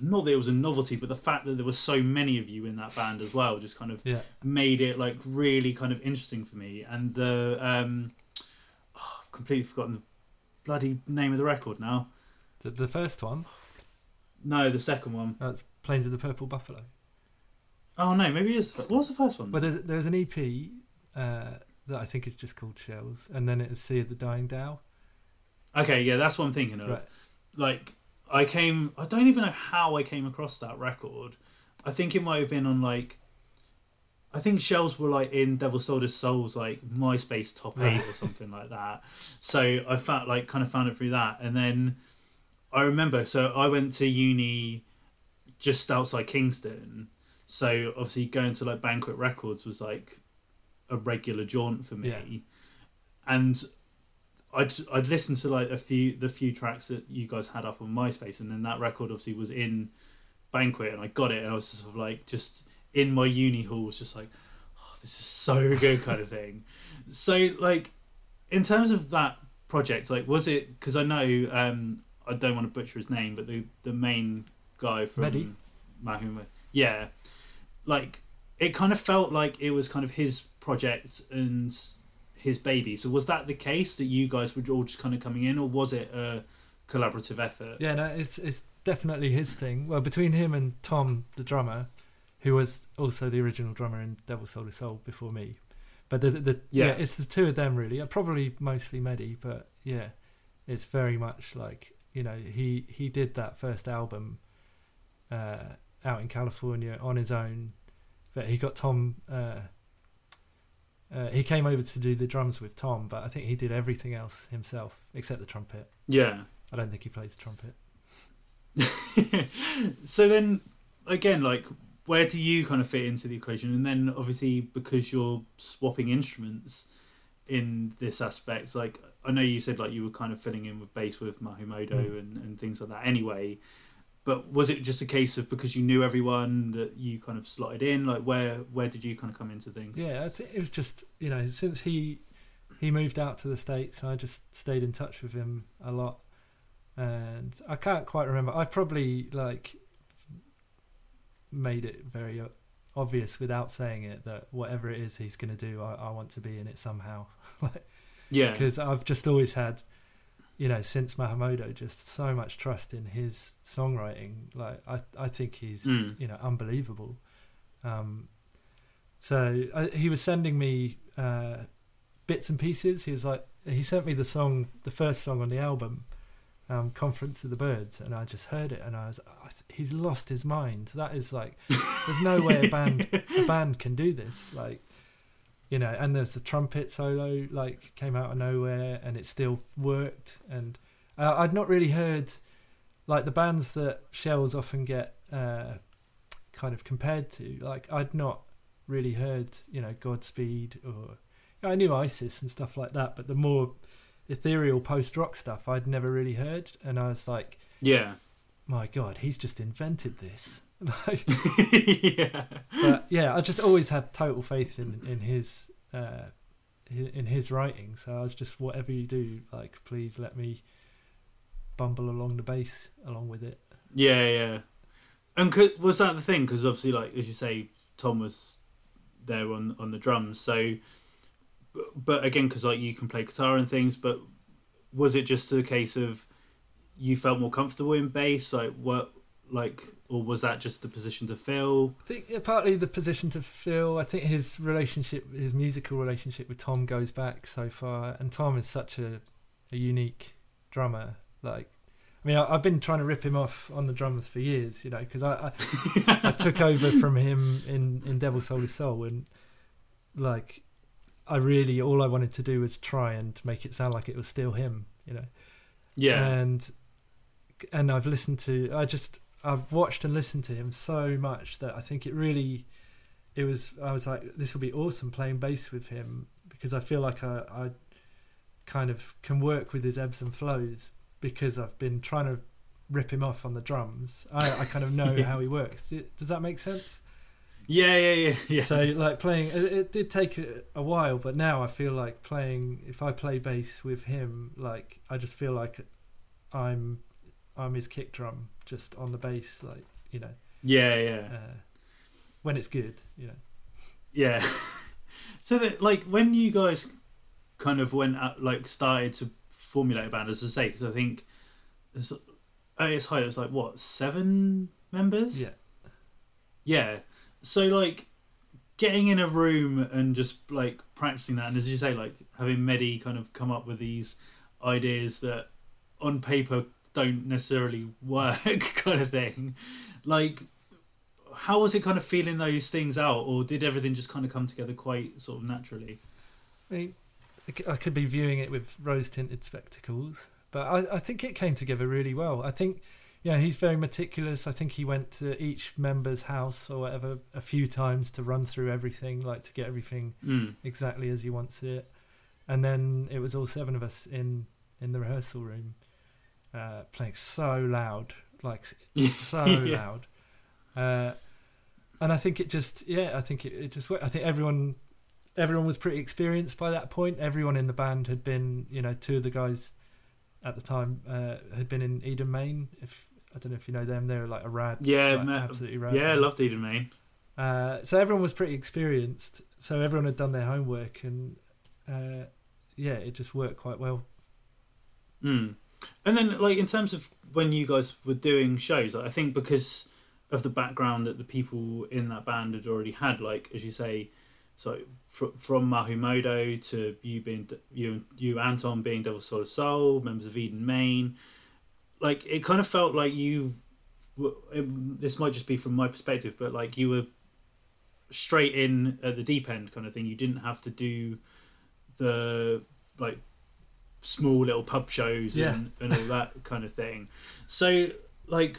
not that it was a novelty but the fact that there were so many of you in that band as well just kind of yeah. made it like really kind of interesting for me and the um oh, i've completely forgotten the bloody name of the record now The, the first one, no the second one that's Plains of the Purple Buffalo. oh no maybe it is what was the first one Well, there's there's an EP uh, that I think is just called Shels, and then it is Sea of the Dying Dhow. Okay yeah that's what i'm thinking of Right. like I came I don't even know how I came across that record. I think it might have been on like I think Shels were like in Devil Sold Souls like MySpace top eight or something like that. So I found like kind of found it through that and then I remember so I went to uni just outside Kingston. So obviously going to like Banquet Records was like a regular jaunt for me, Yeah. and I'd I'd listened to like a few the few tracks that you guys had up on MySpace, and then that record obviously was in Banquet, and I got it, and I was sort of like just in my uni hall was just like, oh, this is so good kind of thing. So like in terms of that project, like was it because I know um I don't want to butcher his name, but the the main guy from Mehdi? Mahuma, yeah, like it kind of felt like it was kind of his project and his baby. So was that the case that you guys were all just kind of coming in, or was it a collaborative effort? Yeah, no, it's it's definitely his thing. Well, between him and Tom, the drummer, who was also the original drummer in Devil Sold His Soul before me. But the, the yeah. Yeah. it's the two of them really. Uh, Probably mostly Mehdi, but yeah, it's very much like you know he he did that first album uh, out in California on his own. But he got Tom. Uh, uh, he came over to do the drums with Tom, but I think he did everything else himself except the trumpet. Yeah. I don't think he plays the trumpet. so then again like where do you kind of fit into the equation and then obviously because you're swapping instruments in this aspect like i know you said like you were kind of filling in with bass with Mahumodo Mm. and, and things like that anyway but was it just a case of because you knew everyone that you kind of slotted in like where where did you kind of come into things Yeah, it was just you know since he he moved out to the states, I just stayed in touch with him a lot, and I can't quite remember. I probably like made it very obvious without saying it that whatever it is he's going to do, I, I want to be in it somehow. yeah because I've just always had, you know, since Mahumodo, just so much trust in his songwriting. Like I, I think he's Mm. you know unbelievable. Um, so I, he was sending me uh, bits and pieces. He was like, he sent me the song, the first song on the album, um, "Conference of the Birds," and I just heard it, and I was, I th- he's lost his mind. That is like, there's no way a band a band can do this. Like, you know, and there's the trumpet solo, like came out of nowhere, and it still worked. And uh, I'd not really heard like the bands that Shels often get uh, kind of compared to. Like I'd not really heard, you know, Godspeed or I knew ISIS and stuff like that, but the more ethereal post rock stuff I'd never really heard, and I was like, yeah my God, he's just invented this. Like, yeah but yeah, I just always had total faith in in his uh, in his writing. So I was just whatever you do, like please let me bumble along the bass along with it. Yeah, yeah. And could, was that the thing? Because obviously, like as you say, Tom was there on on the drums. So, but, but again, because like you can play guitar and things, but was it just a case of you felt more comfortable in bass? Like what, like, or was that just the position to fill? I think partly the position to fill. I think his relationship, his musical relationship with Tom goes back so far, and Tom is such a, a unique drummer. Like, I mean, I, I've been trying to rip him off on the drums for years, you know, because I, I I took over from him in in Devil Sold His Soul, and like, I really all I wanted to do was try and make it sound like it was still him, you know Yeah, and and I've listened to I just I've watched and listened to him so much that I think it really it was I was like this will be awesome playing bass with him because I feel like I, I kind of can work with his ebbs and flows because I've been trying to rip him off on the drums I, I kind of know Yeah. how he works does that make sense yeah, yeah, yeah, yeah. so like playing it, it did take a, a while but now I feel like playing if I play bass with him like I just feel like I'm I'm his kick drum just on the bass like you know yeah, yeah. uh, when it's good you know Yeah. so that like when you guys kind of went out, like started to formulate a band, as I say, because I think it's, at its height it was like what seven members. yeah Yeah. So like getting in a room and just like practicing that, and as you say, like having Mehdi kind of come up with these ideas that on paper don't necessarily work, kind of thing. Like, how was it kind of feeling those things out, or did everything just kind of come together quite sort of naturally? I, mean, I could be viewing it with rose tinted spectacles but I, I think it came together really well I think yeah, he's very meticulous. I think he went to each member's house or whatever a few times to run through everything, like to get everything Mm. exactly as he wants it. And then it was all seven of us in in the rehearsal room, uh, playing so loud, like so Yeah. loud. Uh, and I think it just, yeah, I think it, it just worked. I think everyone, everyone was pretty experienced by that point. Everyone in the band had been, you know, two of the guys at the time uh, had been in Eden, Maine. If I don't know if you know them, they were like a rad, Yeah, like, absolutely rad. yeah, I loved Eden Maine. Uh, so everyone was pretty experienced. So everyone had done their homework, and uh, yeah, it just worked quite well. Mm. And then, like in terms of when you guys were doing shows, I think because of the background that the people in that band had already had, like as you say, so fr- from Mahumodo to you being you you Anton being Devil Sold His Soul, members of Eden Maine, like it kind of felt like you. It, this might just be from my perspective, but like you were straight in at the deep end kind of thing. You didn't have to do the like small little pub shows Yeah. and, and all that kind of thing. So, like,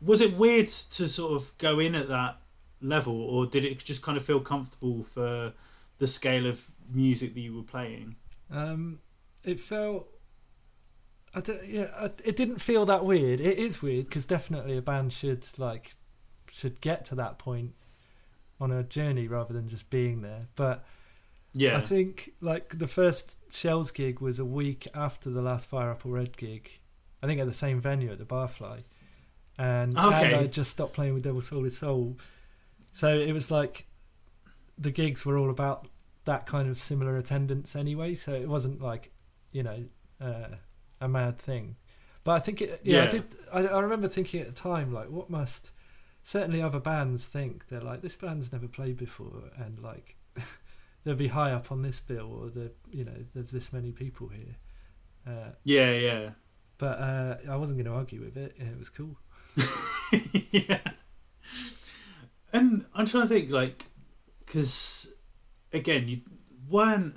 was it weird to sort of go in at that level, or did it just kind of feel comfortable for the scale of music that you were playing? Um, it felt. I don't, yeah, I, it didn't feel that weird. It is weird because definitely a band should like should get to that point on a journey rather than just being there. But Yeah, I think like the first Shels gig was a week after the last Fire Apple Red gig. I think at the same venue at the Barfly, and Okay. and I just stopped playing with Devil Sold His Soul. So it was like the gigs were all about that kind of similar attendance anyway. So it wasn't like you know uh, a mad thing. But I think it. Yeah, I did. I, I remember thinking at the time like, what must certainly other bands think? They're like, this band's never played before, and like. they'll be high up on this bill, or the you know, there's this many people here. Uh, yeah, yeah, but uh, I wasn't going to argue with it. It was cool. yeah. And I'm trying to think, like, because again, you weren't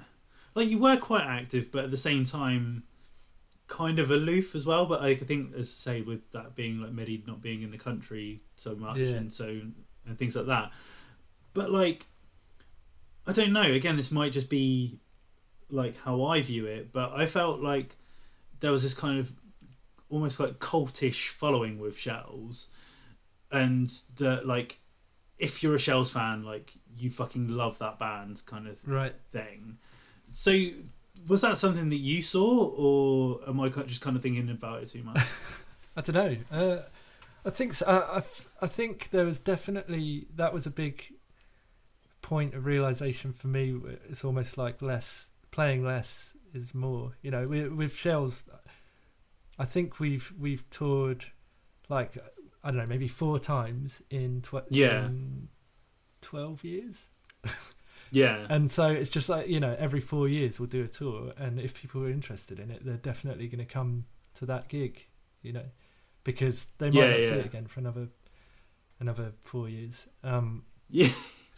like you were quite active, but at the same time, kind of aloof as well. But like, I think, as I say, with that being like Mehdi not being in the country so much, Yeah. and so and things like that. But like, I don't know. Again, this might just be like how I view it, but I felt like there was this kind of almost like cultish following with Shels, and that like if you're a Shels fan, like you fucking love that band kind of Right. thing. So was that something that you saw, or am I just kind of thinking about it too much? I don't know. Uh, I think so. I I think there was definitely that was a big point of realization for me. It's almost like less playing less is more. You know, with, with Shels, I think we've we've toured like I don't know maybe four times in tw- Yeah. in twelve years. yeah, And so it's just like, you know, every four years we'll do a tour. And if people are interested in it, they're definitely going to come to that gig, you know, because they might Yeah, not see it again for another another four years. Um, yeah,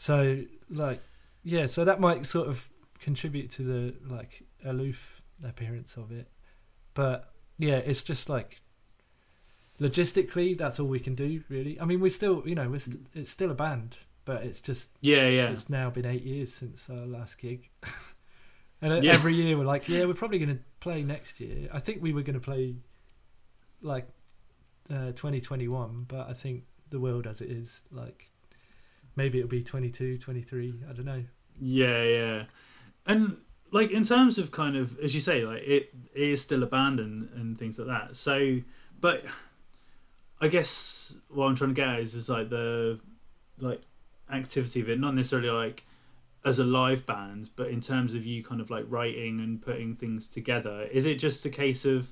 so, like, yeah, so that might sort of contribute to the, like, aloof appearance of it. But, yeah, it's just like, logistically, that's all we can do, really. I mean, we're still, you know, we're st- it's still a band, but it's just yeah, yeah. it's now been eight years since our last gig. and Yeah. every year we're like, yeah, we're probably going to play next year. I think we were going to play like uh, 2021, but I think the world as it is, like maybe it'll be 22, 23. I don't know. Yeah, yeah. And like in terms of kind of as you say, like it, it is still abandoned and things like that. So but I guess what I'm trying to get at is is like the like activity of it, not necessarily like as a live band, but in terms of you kind of like writing and putting things together. Is it just a case of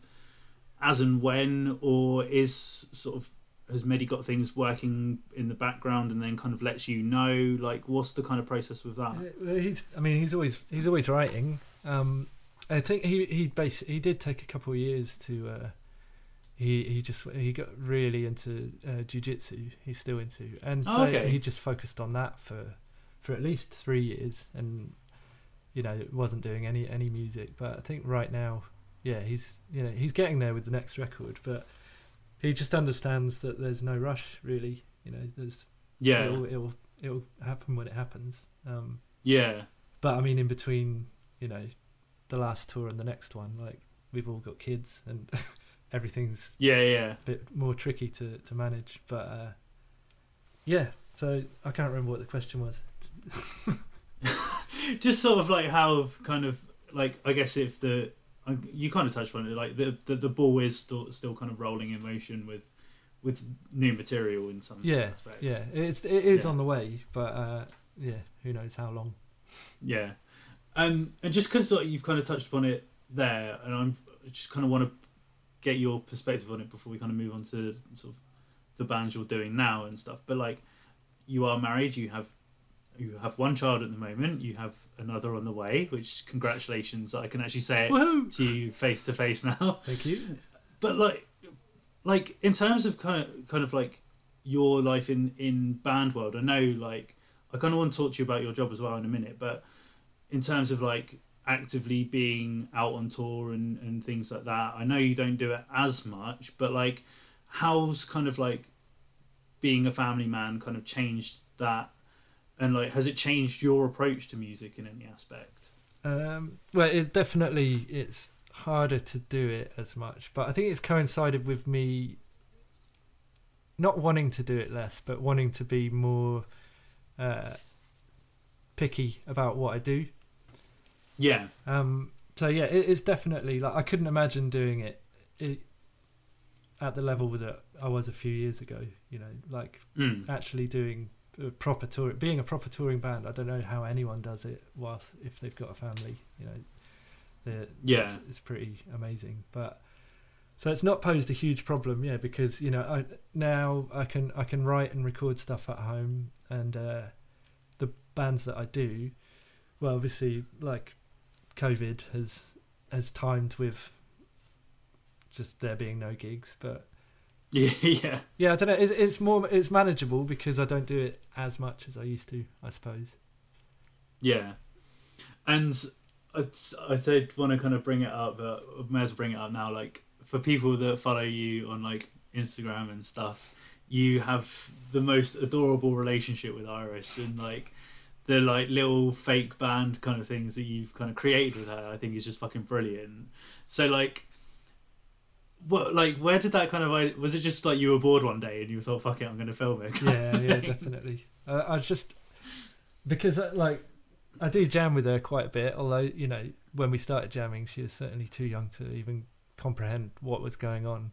as and when or is sort of has Mehdi got things working in the background and then kind of lets you know like what's the kind of process with that? Uh, He's, I mean, he's always he's always writing. Um, I think he he basi- he did take a couple of years to. Uh, he he just he got really into uh, jujitsu. He's still into, and Oh, so okay. he just focused on that for for at least three years, and you know wasn't doing any any music. But I think right now, yeah, he's you know he's getting there with the next record. But he just understands that there's no rush really. You know, there's yeah, it'll it'll, it'll happen when it happens. Um, yeah, but I mean, in between, you know, the last tour and the next one, like we've all got kids and everything's yeah, yeah, a bit more tricky to to manage. But uh, yeah, so I can't remember what the question was. just sort of like how kind of like I guess if the you kind of touched on it like the the, the ball is still still kind of rolling in motion with with new material in some yeah aspects. yeah it's it is Yeah. on the way but uh yeah who knows how long Yeah, um, and just because like, you've kind of touched upon it there, and I'm I just kind of want to get your perspective on it before we kind of move on to sort of the bands you're doing now and stuff. But like, you are married, you have you have one child at the moment, you have another on the way. Which congratulations, I can actually say it Woohoo! to you face to face now. thank you But like, like in terms of kind of kind of like your life in in band world, I know like I kind of want to talk to you about your job as well in a minute. But in terms of like actively being out on tour and and things like that, I know you don't do it as much. But like, how's kind of like being a family man kind of changed that? And like, has it changed your approach to music in any aspect? Um, well, it definitely it's harder to do it as much, but I think it's coincided with me not wanting to do it less, but wanting to be more uh, picky about what I do. Yeah, Um, so yeah, it's definitely like I couldn't imagine doing it, it at the level that I was a few years ago. You know, like mm. actually doing proper tour, being a proper touring band. I don't know how anyone does it whilst if they've got a family. You know, Yeah. it's, it's pretty amazing. But so it's not posed a huge problem, yeah, because you know I now I can I can write and record stuff at home, and uh, the bands that I do, well, obviously like COVID has has timed with just there being no gigs, but yeah, yeah. yeah, I don't know. It's, it's more it's manageable because I don't do it as much as I used to. I suppose. Yeah, and I, I did want to kind of bring it up, but I may as well bring it up now. Like for people that follow you on like Instagram and stuff, you have the most adorable relationship with Iris, and like the like little fake band kind of things that you've kind of created with her. I think is just fucking brilliant. So like. What like where did that kind of was it just like you were bored one day and you thought fuck it I'm gonna film it Yeah, yeah, definitely. Uh, I just because uh, like I do jam with her quite a bit. Although you know when we started jamming, she was certainly too young to even comprehend what was going on.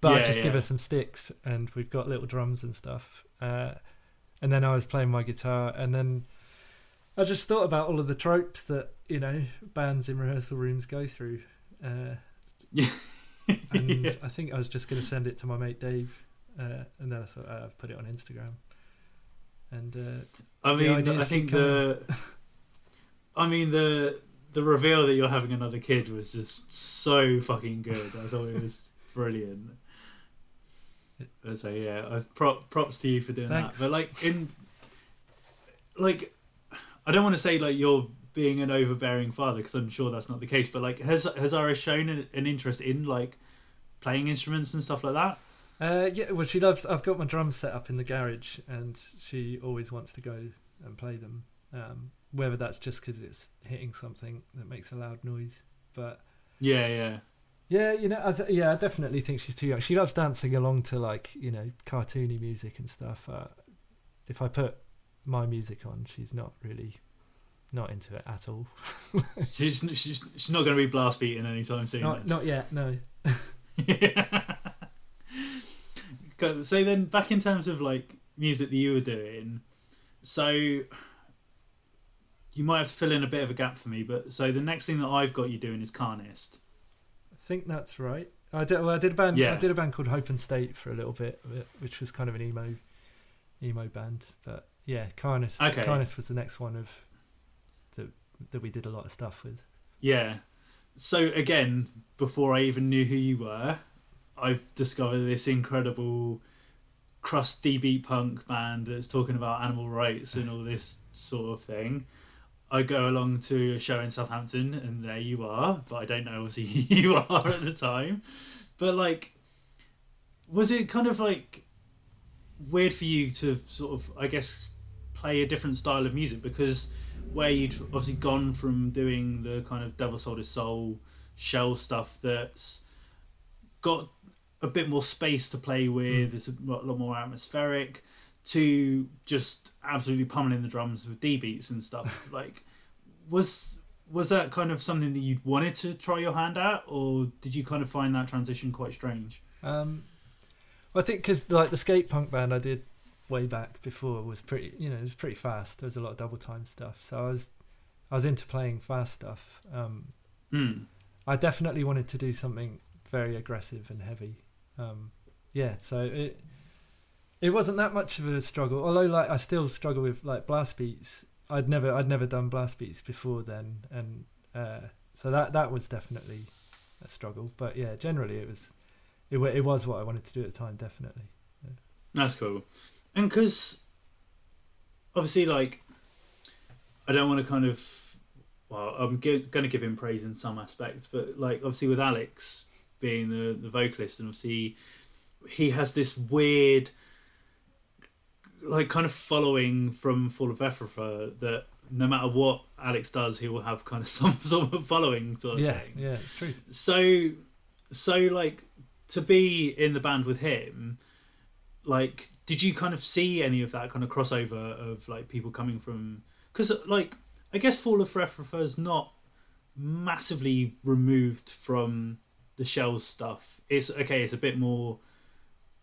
But I Yeah, just give her some sticks, and we've got little drums and stuff. Uh, and then I was playing my guitar, and then I just thought about all of the tropes that you know bands in rehearsal rooms go through. Uh, and Yeah. I think I was just going to send it to my mate Dave, uh, and then I thought uh, I'd put it on Instagram. And uh, I mean, I think the, I mean the the reveal that you're having another kid was just so fucking good. I thought it was brilliant. So yeah, I prop, props to you for doing Thanks. that. But like in, like, I don't want to say like you're being an overbearing father because I'm sure that's not the case. But like, has has Iris shown an, an interest in like playing instruments and stuff like that? uh, yeah, well, she loves. I've got my drums set up in the garage, and she always wants to go and play them. Um, whether that's just because it's hitting something that makes a loud noise, but Yeah, yeah, yeah, you know, I th- yeah, I definitely think she's too young. She loves dancing along to like you know cartoony music and stuff. Uh, if I put my music on, she's not really not into it at all. she's, she's she's not going to be blast beating anytime soon. Not not yet, no. So then back in terms of like music that you were doing so you might have to fill in a bit of a gap for me but so the next thing that i've got you doing is carnist I think that's right. I did. Well, I did a band. Yeah. I did a band called Hope and State for a little bit, which was kind of an emo, emo band. But yeah, Carnist. Okay. Carnist was the next one of that we did a lot of stuff with. yeah so again before i even knew who you were i've discovered this incredible crusty beat punk band that's talking about animal rights and all this sort of thing I go along to a show in Southampton, and there you are. But I don't know obviously who you are at the time. But like, was it kind of like weird for you to sort of, I guess, play a different style of music because where you'd obviously gone from doing the kind of Devil Sold His Soul shell stuff that's got a bit more space to play with, mm. it's a lot more atmospheric, to just absolutely pummeling the drums with D beats and stuff. like, was was that kind of something that you'd wanted to try your hand at, or did you kind of find that transition quite strange? Um, I think because like the skate punk band I did way back before was pretty, you know, it was pretty fast. There was a lot of double time stuff, so I was I was into playing fast stuff. Um, mm. I definitely wanted to do something very aggressive and heavy. Um, yeah, so it it wasn't that much of a struggle. Although, like, I still struggle with like blast beats. I'd never I'd never done blast beats before then, and uh, so that that was definitely a struggle. But yeah, generally it was it it was what I wanted to do at the time. Definitely. Yeah. That's cool, and because obviously, like, I don't want to kind of well, I'm going to give him praise in some aspects, but like obviously with Alex being the the vocalist, and obviously he has this weird like kind of following from Fall of Efrafa that no matter what Alex does, he will have kind of some sort of following sort of yeah, thing. Yeah, it's true. So, so like to be in the band with him, like, did you kind of see any of that kind of crossover of like people coming from? Because like, I guess Fall of Efrafa is not massively removed from the Shels stuff. It's okay. It's a bit more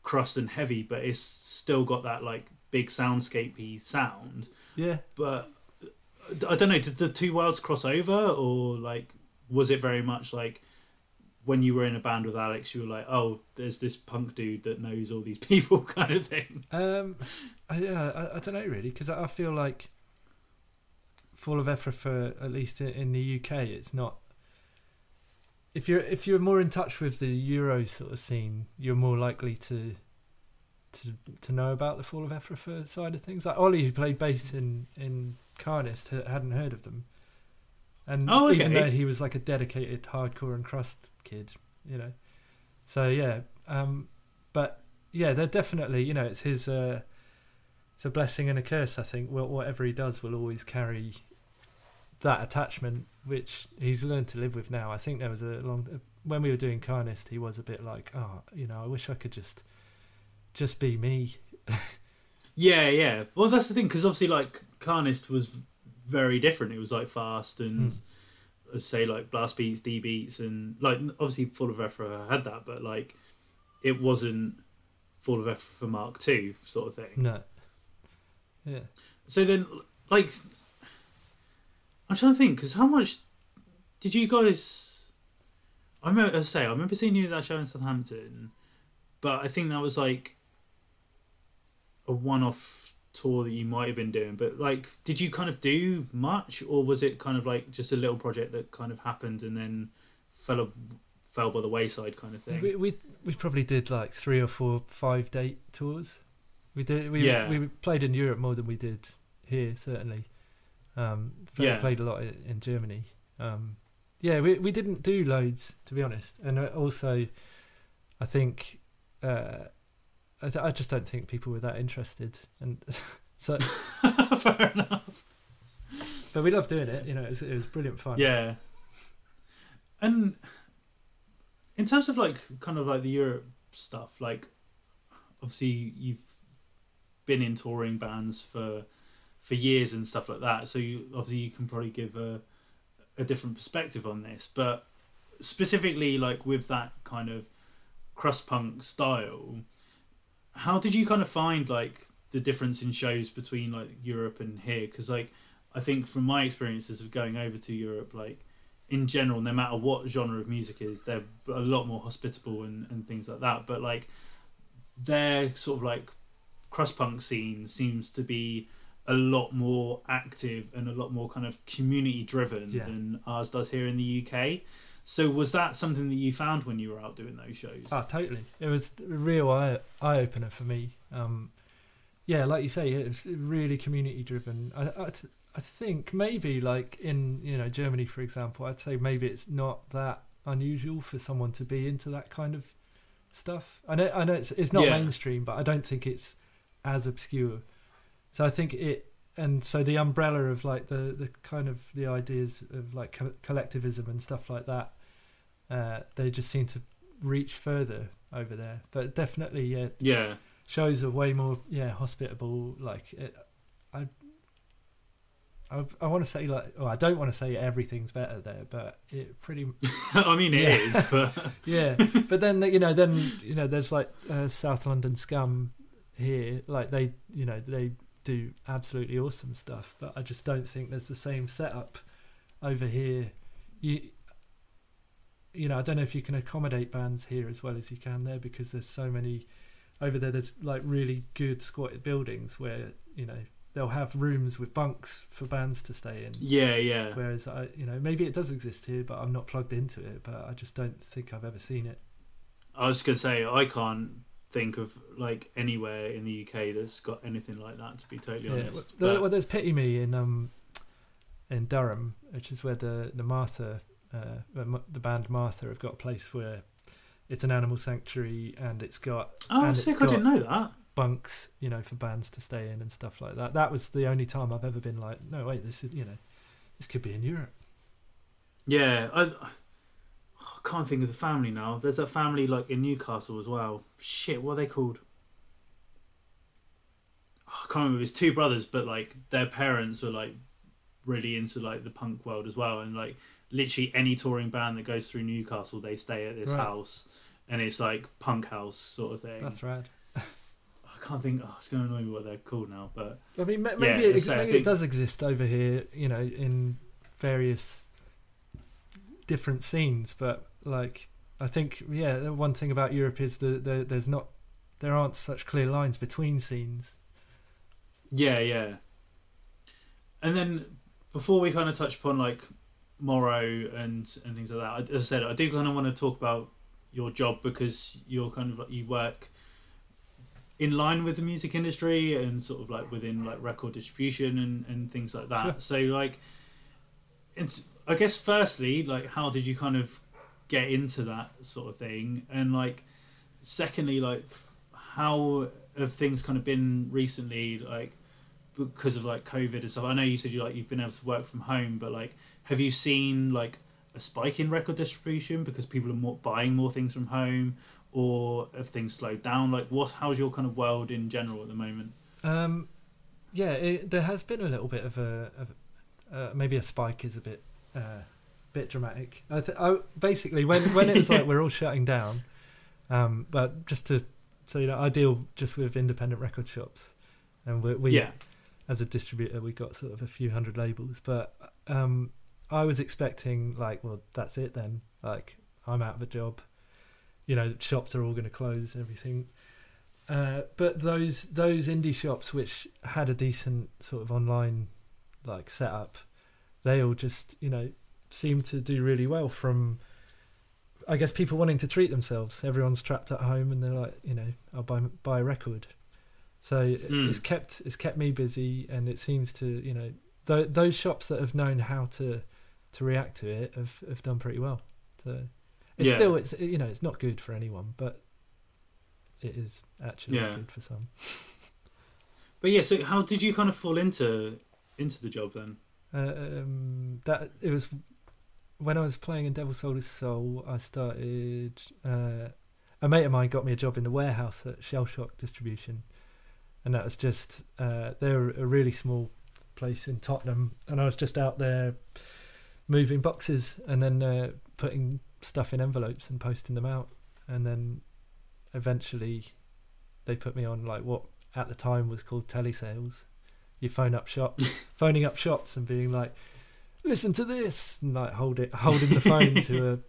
crust and heavy, but it's still got that like big soundscapey sound. Yeah. But I don't know. Did the two worlds cross over, or like was it very much like when you were in a band with Alex, you were like, "Oh, there's this punk dude that knows all these people," kind of thing. Um, I, yeah, I, I don't know really because I feel like Fall of Efrafa, at least in the UK, it's not. If you're if you're more in touch with the Euro sort of scene, you're more likely to to to know about the Fall of Efrafa side of things. Like Ollie, who played bass in in Carnist, hadn't heard of them, and oh, okay. even though he was like a dedicated hardcore and crust kid, you know. So yeah, um, but yeah, they're definitely you know it's his uh, it's a blessing and a curse. I think whatever he does will always carry that attachment, which he's learned to live with now. I think there was a long when we were doing Carnist, he was a bit like, oh, you know, I wish I could just just be me. yeah, yeah. Well, that's the thing because obviously, like Carnist was very different. It was like fast and mm. say like blast beats, D beats, and like obviously Fall of Efrafa had that, but like it wasn't Fall of effort for Mark Two sort of thing. No. Yeah. So then, like, I'm trying to think because how much did you guys? I remember, I say, I remember seeing you at that show in Southampton, but I think that was like a one-off tour that you might have been doing but like did you kind of do much or was it kind of like just a little project that kind of happened and then fell fell by the wayside kind of thing? We we, we probably did like three or four five date tours. We did we yeah. we played in Europe more than we did here certainly. Um yeah. played a lot in Germany. Um yeah we we didn't do loads to be honest. And uh, also I think uh I, I just don't think people were that interested, and so fair enough. But we loved doing it. You know, it was, it was brilliant fun. Yeah. And in terms of like kind of like the Europe stuff, like obviously you've been in touring bands for for years and stuff like that. So you obviously you can probably give a a different perspective on this, but specifically like with that kind of crust punk style, how did you kind of find like the difference in shows between like Europe and here? Because like I think from my experiences of going over to Europe, like in general, no matter what genre of music is, they're a lot more hospitable and, and things like that. But like their sort of like crust punk scene seems to be a lot more active and a lot more kind of community driven yeah. than ours does here in the UK. So was that something that you found when you were out doing those shows? Oh, totally. It was a real eye eye opener for me. Um, yeah, like you say, it was really community driven. I I, th- I think maybe like in you know Germany, for example, I'd say maybe it's not that unusual for someone to be into that kind of stuff. I know I know it's it's not Yeah. mainstream, but I don't think it's as obscure. So I think it and so the umbrella of like the the kind of the ideas of like co- collectivism and stuff like that, uh, they just seem to reach further over there. But definitely, yeah, Yeah. shows are way more yeah hospitable. Like it, I. I, I want to say like oh I don't want to say everything's better there, but it pretty I mean, it is, Yeah. but yeah but then you know then you know there's like uh, south london scum here like they you know they do absolutely awesome stuff but i just don't think there's the same setup over here you you know i don't know if you can accommodate bands here as well as you can there because there's so many over there there's like really good squatted buildings where you know they'll have rooms with bunks for bands to stay in yeah, yeah. Whereas I, you know, maybe it does exist here, but I'm not plugged into it. But I just don't think I've ever seen it. I was gonna say I can't think of like anywhere in the UK that's got anything like that. To be totally Yeah. honest, Well, But- well, there's Pity Me in um in Durham, which is where the the Martha, uh, the band Martha have got a place where it's an animal sanctuary and it's got oh, and sick! it's I didn't know that. bunks, you know, for bands to stay in and stuff like that. That was the only time I've ever been like, no wait, this is you know, this could be in Europe. Yeah, I, I can't think of the family now. There's a family like in Newcastle as well. Shit, what are they called? Oh, I can't remember. It's two brothers, but like their parents were like really into like the punk world as well, and like literally any touring band that goes through Newcastle, they stay at this Right. house, and it's like punk house sort of thing. That's rad. I can't think. Oh, it's going to annoy me what they're called now, but I mean, ma- Yeah, maybe, it, so maybe think- it does exist over here, you know, in various different scenes. But like, I think, yeah, the one thing about Europe is that there, there's not, there aren't such clear lines between scenes. Yeah, yeah. And then before we kind of touch upon like Morrow and and things like that, I- as I said, I do kind of want to talk about your job because you're kind of like you work in line with the music industry and sort of like within like record distribution and and things like that. Sure. So like, it's I guess firstly like how did you kind of get into that sort of thing. And like secondly like how have things kind of been recently like because of like covid and stuff? I know you said you like you've been able to work from home but like have you seen like a spike in record distribution because people are more buying more things from home or have things slowed down? Like what how's your kind of world in general at the moment? Um, yeah, it, there has been a little bit of a, of, uh, maybe a spike is a bit, uh, bit dramatic. I, th- I basically when when it was like we're all shutting down, um, but just to so you know, I deal just with independent record shops, and we, we yeah as a distributor we got sort of a few hundred labels, but um, I was expecting like, well, that's it then. Like I'm out of a job, you know, shops are all going to close, everything. Uh, but those those indie shops which had a decent sort of online like setup, they all just you know seem to do really well from. I guess people wanting to treat themselves. Everyone's trapped at home, and they're like, you know, I'll buy buy a record. So Mm. it's kept it's kept me busy, and it seems to you know th- those shops that have known how to to react to it have have done pretty well. So it's Yeah. still it's you know it's not good for anyone, but it is actually Yeah. good for some. but yeah so how did you kind of fall into into the job then Uh, um, that it was when I was playing in Devil Sold His Soul. I started. Uh, a mate of mine got me a job in the warehouse at Shell Shock Distribution, and that was just uh, they're a really small place in Tottenham, and I was just out there moving boxes and then uh, putting stuff in envelopes and posting them out, and then eventually they put me on like what at the time was called telesales. You phone up shops, phoning up shops and being like, "Listen to this," and like hold it, holding the phone to a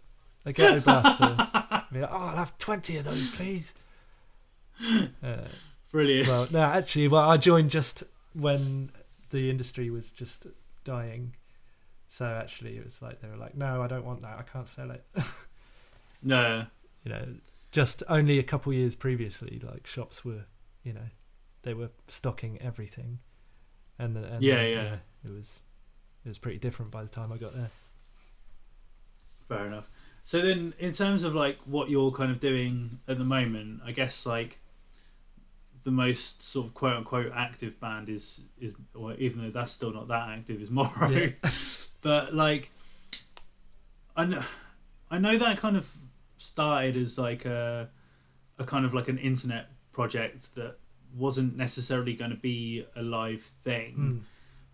a ghetto blaster. Be like, "Oh, I'll have twenty of those, please." Uh, brilliant well, no, actually, well, I joined just when the industry was just dying. So actually, it was like they were like, "No, I don't want that. I can't sell it." no you know, just only a couple years previously, like shops were, you know, they were stocking everything, and, then- and Yeah, then, yeah. it was it was pretty different by the time I got there. Fair enough. So then, in terms of like what you're kind of doing at the moment, I guess like the most sort of quote unquote active band is is, or even though that's still not that active, is Morrow. Yeah. but like, I know, I know that kind of started as like a a kind of like an internet project that wasn't necessarily going to be a live thing Mm.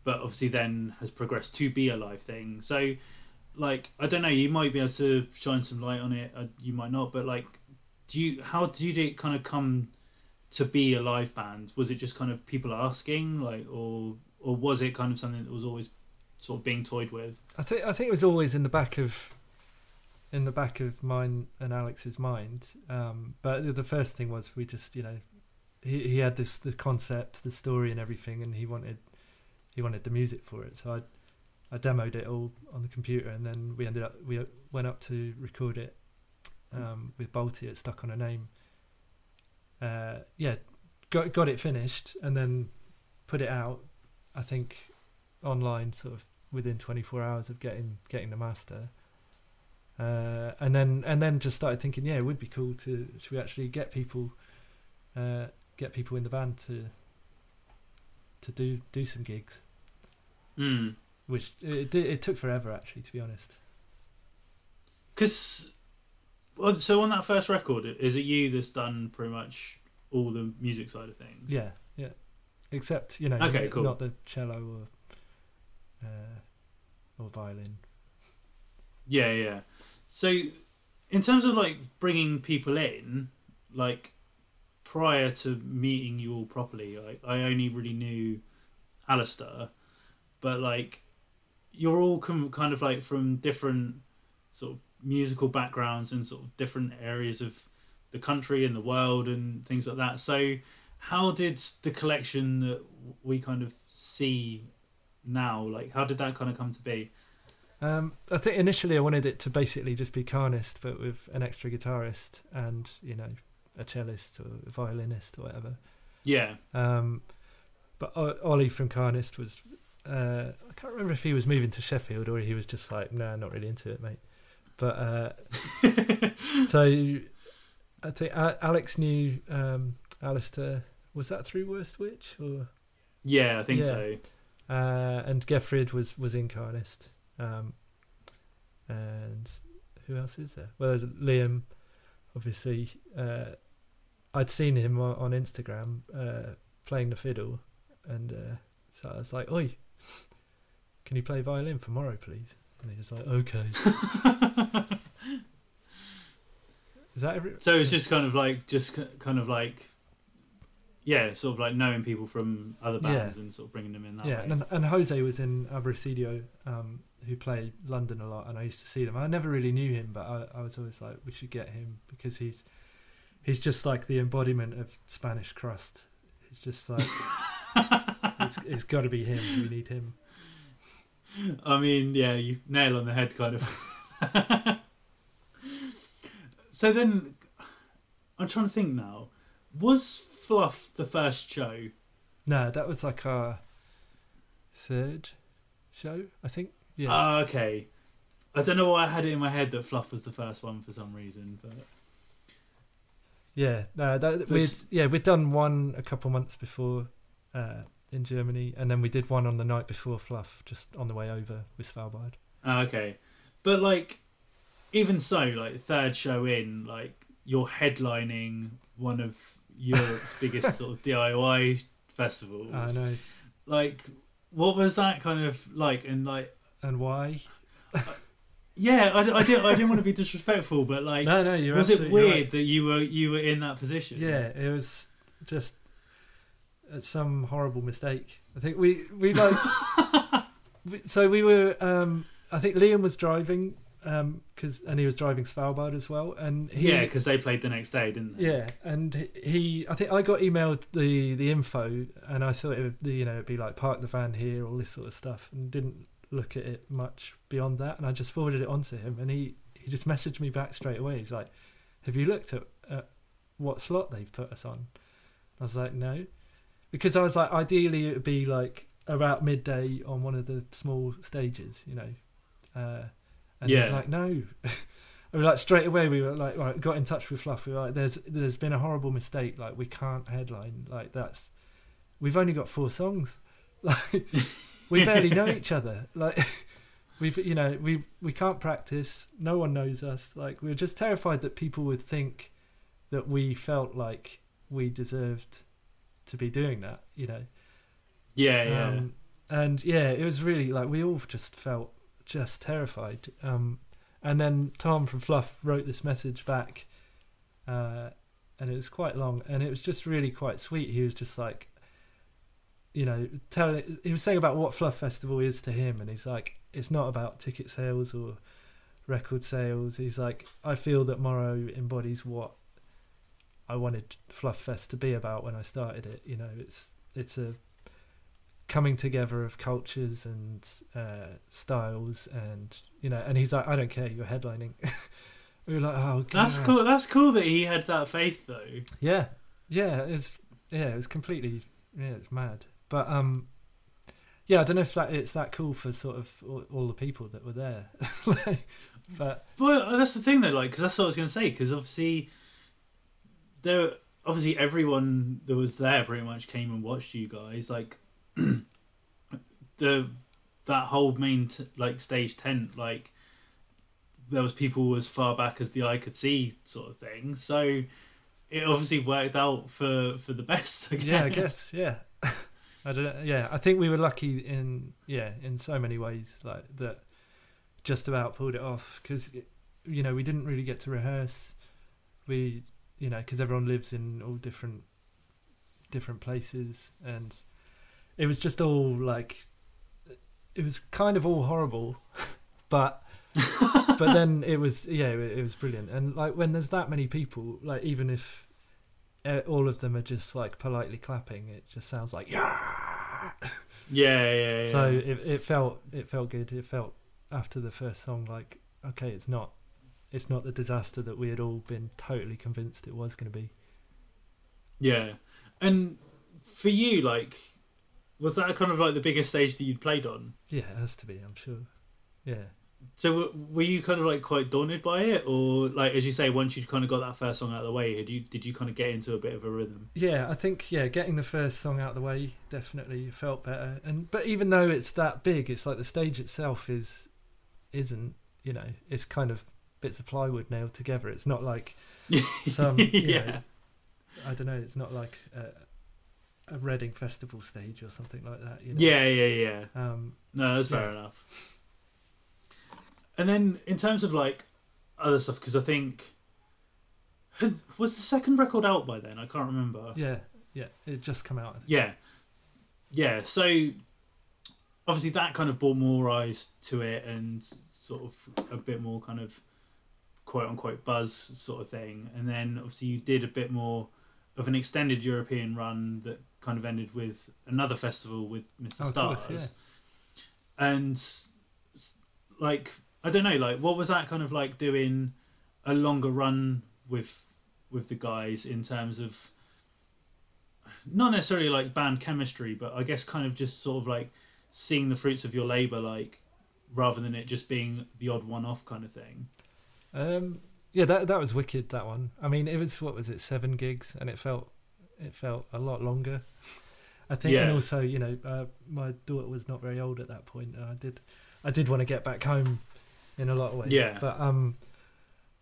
But obviously then has progressed to be a live thing. So, like, I don't know, you might be able to shine some light on it, uh, you might not, but like, do you, how did it kind of come to be a live band? Was it just kind of people asking, like, or, or was it kind of something that was always sort of being toyed with? I think I think it was always in the back of in the back of mine and Alex's mind. Um, but the- the first thing was we just you know he he had this the concept, the story, and everything, and he wanted he wanted the music for it. So I I demoed it all on the computer, and then we ended up we went up to record it um, with Balti at Stuck on a Name. Uh, yeah, got got it finished, and then put it out. I think online, sort of within 24 hours of getting getting the master. Uh, and then and then just started thinking, yeah, it would be cool to should we actually get people uh, get people in the band to to do do some gigs, Mm. which it it, it took forever actually, to be honest. Because, well, so on that first record, is it you that's done pretty much all the music side of things? Yeah, yeah. Except you know, Okay, not, cool. not the cello or uh, or violin. Yeah, yeah. So, in terms of like bringing people in, like prior to meeting you all properly, like I only really knew Alistair, but like you're all com- kind of like from different sort of musical backgrounds and sort of different areas of the country and the world and things like that. So, how did the collection that we kind of see now, like, how did that kind of come to be? Um, I think initially I wanted it to basically just be Carnist, but with an extra guitarist and you know a cellist or a violinist or whatever. Yeah. Um, but O- Ollie from Carnist was uh, I can't remember if he was moving to Sheffield or he was just like, nah, not really into it, mate. But uh, so I think Alex knew um, Alistair. Was that through Worst Witch or? Yeah, I think Yeah. so. Uh, and Gefrid was was in Carnist. Um, and who else is there? Well, there's Liam, obviously. Uh, I'd seen him on, on Instagram uh, playing the fiddle, and uh, so I was like, "Oi, can you play violin for Morrow, please?" And he was like, "Okay." Is that every? So it's just kind of like, just kind of like, yeah, sort of like knowing people from other bands and sort of bringing them in that yeah, way. and, and Jose was in Abrasidio, um, who played London a lot, and I used to see them. I never really knew him, but I, I was always like, we should get him because he's he's just like the embodiment of Spanish crust. It's just like it's, it's got to be him. We need him. I mean, yeah, you nail on the head, kind of. so then, I'm trying to think now. Was Fluff the first show? No, that was like our third show, I think. Yeah, Ah, okay. I don't know why I had it in my head that Fluff was the first one for some reason, but yeah. No, that, we'd yeah we'd done one a couple months before uh, in Germany, and then we did one on the night before Fluff, just on the way over with Svalbard. Ah, okay. But like, even so, like third show in, like you're headlining one of Europe's biggest sort of DIY festivals. I know. Like, what was that kind of like? And like, And why? yeah, I, I didn't, I didn't want to be disrespectful, but like, no, no, you're was it weird right. that you were you were in that position? Yeah, it was just uh, some horrible mistake. I think we we like so we were. Um, I think Liam was driving because and he was driving Svalbard as well, and he, yeah, because they played the next day, didn't they? yeah, and he- he. I think I got emailed the the info, and I thought it would, you know, it'd be like park the van here, all this sort of stuff, and didn't look at it much beyond that. And I just forwarded it on to him, and he he just messaged me back straight away. He's like, "Have you looked at, at what slot they've put us on?" I was like, "No," because I was like, ideally it would be like about midday on one of the small stages, you know. Uh, and he's like, "No." I mean, like straight away we were like, right, got in touch with Fluff. We were like, there's there's been a horrible mistake. Like we can't headline. Like that's we've only got four songs. Like we barely know each other. Like we've you know we we can't practice. No one knows us. Like we we're just terrified that people would think that we felt like we deserved to be doing that. You know. Yeah, yeah. Um, and yeah, it was really like we all just felt just terrified. Um, and then Tom from Fluff wrote this message back, uh, and it was quite long, and it was just really quite sweet. He was just like, you know, telling he was saying about what Fluff Festival is to him, and he's like, it's not about ticket sales or record sales. He's like, I feel that Morrow embodies what I wanted Fluff Fest to be about when I started it. You know, it's it's a coming together of cultures and uh, styles, and you know, and he's like, I don't care, you're headlining. we were like, oh, God. that's cool. That's cool that he had that faith, though. Yeah, yeah, it's yeah, it was completely yeah, it's mad. But um, yeah, I don't know if that it's that cool for sort of all, all the people that were there. but well, that's the thing though, like, because that's what I was going to say. Because obviously, there, obviously, everyone that was there pretty much came and watched you guys. Like, the that whole main t- like stage tent like there was people as far back as the eye could see sort of thing so it obviously worked out for for the best I yeah i guess yeah i don't know yeah i think we were lucky in yeah in so many ways like that just about pulled it off because you know we didn't really get to rehearse. We you know because everyone lives in all different different places and it was just all like it was kind of all horrible, but but then it was yeah it, it, was brilliant. And like when there's that many people like even if uh, all of them are just like politely clapping it just sounds like yeah yeah yeah, yeah. so it, it felt it felt good it felt after the first song like okay it's not it's not the disaster that we had all been totally convinced it was going to be yeah and for you like was that kind of like the biggest stage that you'd played on? Yeah, it has to be. I'm sure. Yeah. So were you kind of like quite daunted by it, or like as you say, once you kind of got that first song out of the way, had you did you kind of get into a bit of a rhythm? Yeah, I think yeah, getting the first song out of the way definitely felt better. And but even though it's that big, it's like the stage itself is isn't you know it's kind of bits of plywood nailed together. It's not like some yeah. Know, I don't know. It's not like. Uh, a Reading festival stage or something like that. You know? Yeah, yeah, yeah. Um, no, that's fair yeah. enough. And then in terms of like other stuff, because I think was the second record out by then? I can't remember. Yeah, yeah, it just come out. Yeah, yeah. So obviously that kind of brought more eyes to it and sort of a bit more kind of quote unquote buzz sort of thing. And then obviously you did a bit more of an extended European run that kind of ended with another festival with Mr. Oh, Stars. Course, yeah. And like I don't know, like what was that kind of like doing a longer run with with the guys in terms of not necessarily like band chemistry, but I guess kind of just sort of like seeing the fruits of your labor, like rather than it just being the odd one-off kind of thing. Um, yeah, that that was wicked. That one. I mean, it was what was it, seven gigs, and it felt it felt a lot longer. I think, yeah. and also, you know, uh, my daughter was not very old at that point. I did, I did want to get back home in a lot of ways. Yeah. But um,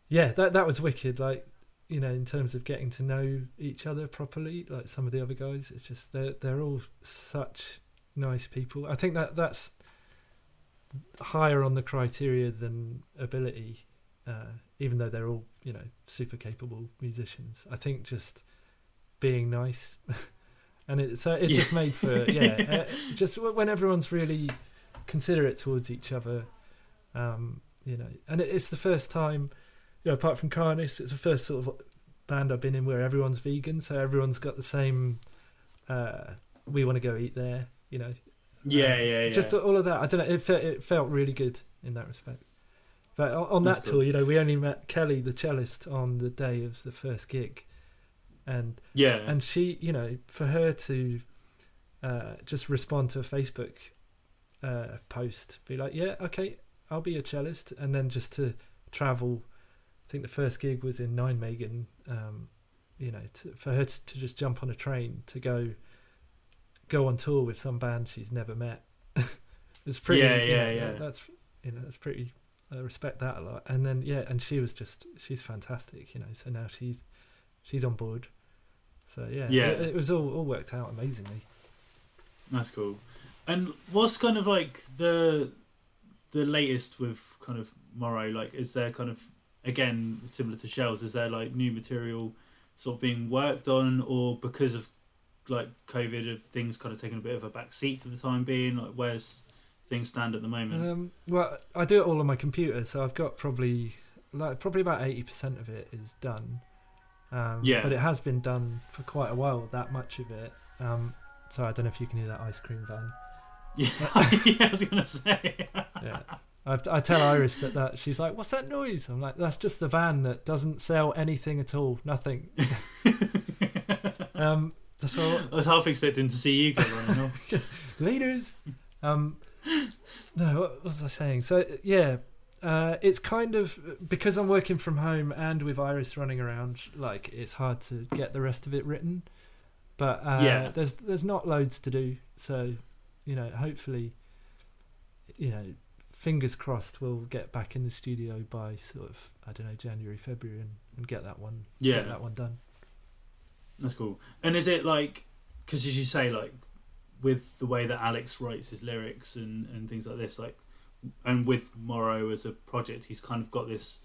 yeah, that that was wicked. Like, you know, in terms of getting to know each other properly, like some of the other guys, it's just they're they're all such nice people. I think that that's higher on the criteria than ability, uh, even though they're all you know super capable musicians. I think just being nice, and it so it yeah. just made for yeah, uh, just when everyone's really considerate towards each other, um, you know, and it's the first time, you know, apart from Carnist, it's the first sort of band I've been in where everyone's vegan, so everyone's got the same. Uh, we want to go eat there, you know. Yeah, um, yeah, yeah. Just all of that. I don't know. It felt, it felt really good in that respect. But on, that tour, you know, we only met Kelly, the cellist, on the day of the first gig, and yeah, and she, you know, for her to uh, just respond to a Facebook uh, post, be like, yeah, okay, I'll be a cellist, and then just to travel I think the first gig was in Nijmegen. Um, you know, to, for her to, to, just jump on a train to go go on tour with some band she's never met. it's pretty. Yeah, yeah, yeah. That's you know, that's pretty. I respect that a lot. And then yeah, and she was just she's fantastic. You know, so now she's she's on board. So yeah, yeah, it, it was all all worked out amazingly. That's cool. And what's kind of like the the latest with kind of Morrow? Like, is there kind of again similar to Shels? Is there like new material sort of being worked on, or because of like COVID, have things kind of taken a bit of a back seat for the time being? Like, where's things stand at the moment? Um, well, I do it all on my computer, so I've got probably like probably about eighty percent of it is done. Um, yeah, but it has been done for quite a while. That much of it. Um, so I don't know if you can hear that ice cream van. Yeah, yeah I was gonna say. yeah. I, I tell Iris that, that she's like, "What's that noise?" I'm like, "That's just the van that doesn't sell anything at all, nothing." um, all. I was half expecting to see you go running off. Leaders. Um, no, what was I saying? So yeah, uh, it's kind of because I'm working from home and with Iris running around. Like it's hard to get the rest of it written, but uh, yeah, there's there's not loads to do. So you know, hopefully, you know, fingers crossed, we'll get back in the studio by sort of I don't know January, February, and, and get that one, yeah, get that one done. That's cool. And is it like, because as you say, like with the way that Alex writes his lyrics and and things like this, like, and with Morrow as a project, he's kind of got this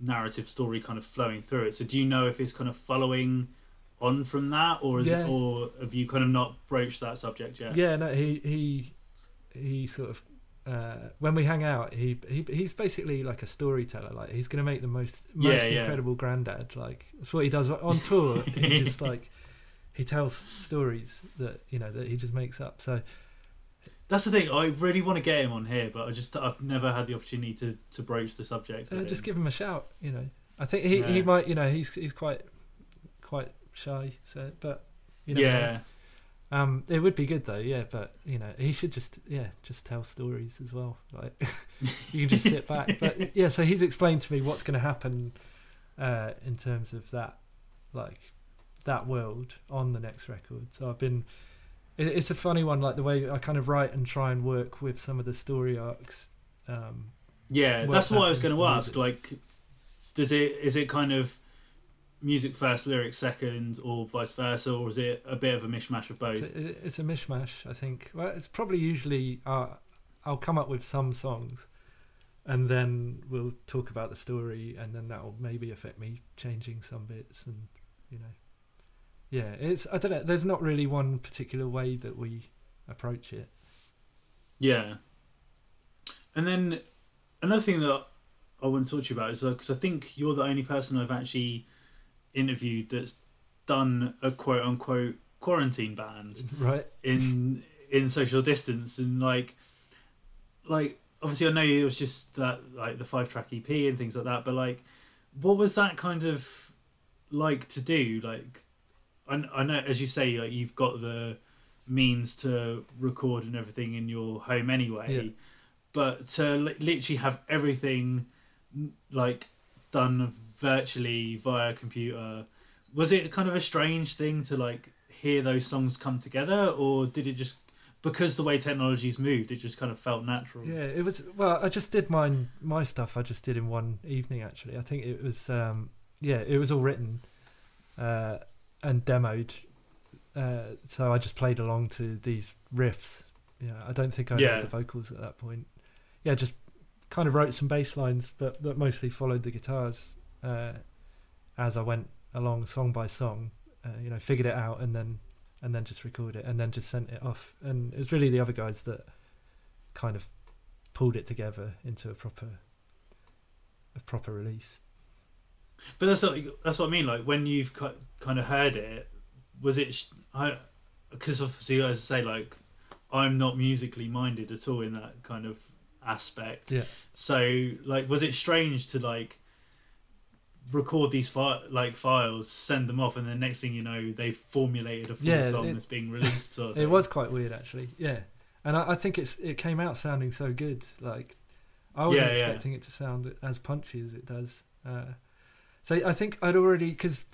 narrative story kind of flowing through it. So do you know if it's kind of following? On from that, or is Yeah. it, or have you kind of not broached that subject yet? Yeah, no, he he he sort of uh, when we hang out, he he he's basically like a storyteller. Like he's gonna make the most most yeah. incredible granddad. Like that's what he does on tour. he just like he tells stories that you know that he just makes up. So That's the thing. I really want to get him on here, but I just I've never had the opportunity to to broach the subject. uh, just him. give him a shout. You know, I think he, he might. You know, he's he's quite quite shy. So, but you know. yeah, Um, it would be good though, yeah. But you know, he should just yeah, just tell stories as well. Like you can just sit back. But yeah, so he's explained to me what's going to happen uh, in terms of that, like that world on the next record. So I've been. It, it's a funny one, like the way I kind of write and try and work with some of the story arcs. Um, yeah. That's what I was going to ask. music. Like, does it is it kind of music first, lyrics second, or vice versa, or is it a bit of a mishmash of both? it's, a, it's a mishmash, I think. Well, it's probably usually uh, I'll come up with some songs, and then we'll talk about the story, and then that'll maybe affect me changing some bits, and you know, yeah, it's I don't know. There's not really one particular way that we approach it. Yeah. And then another thing that I want to talk to you about is because I think you're the only person I've actually interviewed that's done a quote unquote quarantine band Right? in in social distance and like like obviously I know it was just that like the five track EP and things like that but like what was that kind of like to do like I, I know as you say like you've got the means to record and everything in your home anyway Yeah. but to li- literally have everything like done virtually via computer was it kind of a strange thing to like hear those songs come together or did it just because the way technology's moved it just kind of felt natural Yeah, it was. Well, I just did mine. My stuff I just did in one evening. Actually, I think it was. Um, yeah, it was all written uh, and demoed. Uh, so I just played along to these riffs. Yeah, I don't think I Yeah. had the vocals at that point. Yeah, just kind of wrote some bass lines, but that mostly followed the guitars uh, as I went along, song by song. Uh, you know, figured it out and then and then just recorded it and then just sent it off. And it was really the other guys that kind of pulled it together into a proper a proper release. but that's what, that's what i mean like when you've ki- kind of heard it was it i because obviously as i say like i'm not musically minded at all in that kind of aspect Yeah. so like was it strange to like record these fi- like files send them off and then next thing you know they've formulated a full Yeah, song it- that's being released sort of It was quite weird actually. Yeah. And I, I think it's it came out sounding so good. Like I wasn't Yeah, yeah. expecting it to sound as punchy as it does. Uh, So I think I'd already because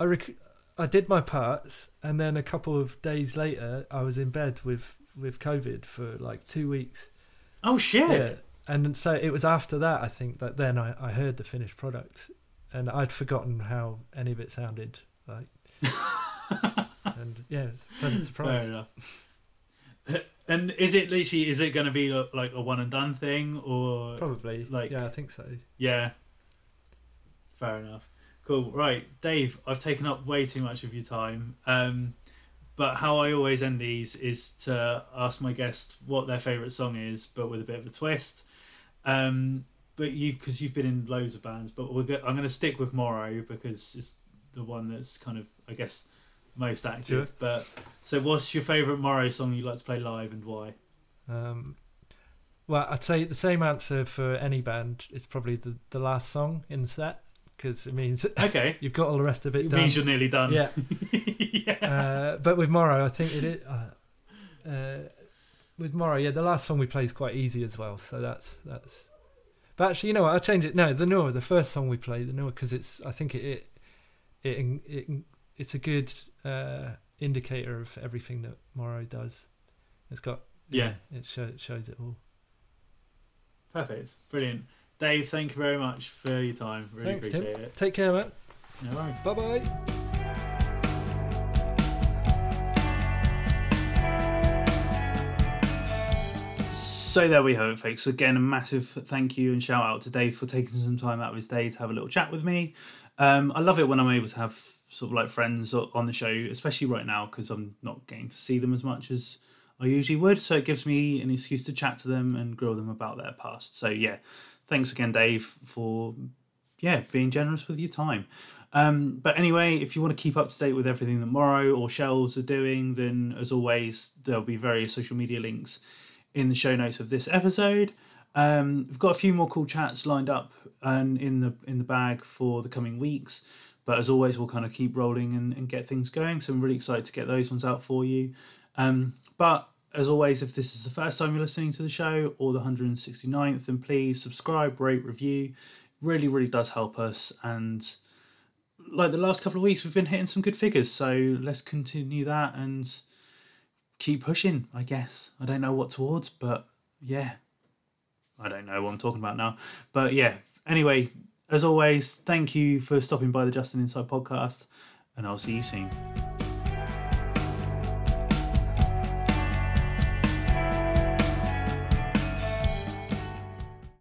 I rec- I did my parts, and then a couple of days later, I was in bed with with COVID for like two weeks. Oh shit! Yeah, and so it was after that I think that then I, I heard the finished product, and I'd forgotten how any of it sounded like. and yeah, a pleasant surprise. Fair enough. And is it literally? Is it going to be like a one and done thing, or Probably. like- yeah, I think so. yeah? Fair enough. Cool. Right, Dave. I've taken up way too much of your time. Um, but how I always end these is to ask my guest what their favourite song is, but with a bit of a twist. Um, but you, because you've been in loads of bands, but we're go- I'm going to stick with Morrow because it's the one that's kind of, I guess, most active. Sure. But so, what's your favourite Morrow song you like to play live and why? Um, well, I'd say the same answer for any band. It's probably the, the last song in the set because it means Okay, you've got all the rest of it it done. means you're nearly done. Yeah. yeah. uh, but with Morrow, I think it is. Uh, uh, with Morrow, yeah, the last song we play is quite easy as well. So that's that's. But actually, you know what? I'll change it. No, the Noah, the first song we play, the Noah, because it's. I think it it it, it it's a good uh, indicator of everything that Morrow does. It's got Yeah. it, show, it shows it all. Perfect. Brilliant. Dave, thank you very much for your time. Really Thanks, Tim. appreciate it. Take care, man. No worries. Bye bye. So there we have it, folks. Again, a massive thank you and shout out to Dave for taking some time out of his day to have a little chat with me. Um, I love it when I'm able to have sort of like friends on the show, especially right now because I'm not getting to see them as much as I usually would. So it gives me an excuse to chat to them and grill them about their past. So yeah, thanks again, Dave, for yeah being generous with your time. Um, but anyway, if you want to keep up to date with everything that Morrow or Shels are doing, then as always, there'll be various social media links in the show notes of this episode. Um, we've got a few more cool chats lined up and in the in the bag for the coming weeks. But as always, we'll kind of keep rolling and, and get things going. So I'm really excited to get those ones out for you. Um, but as always, if this is the first time you're listening to the show or the 169th, then please subscribe, rate, review. Really, really does help us. And like the last couple of weeks, we've been hitting some good figures. So let's continue that and keep pushing, I guess. I don't know what towards, but yeah. I don't know what I'm talking about now. But yeah, anyway, as always, thank you for stopping by the Just an Insight podcast, and I'll see you soon.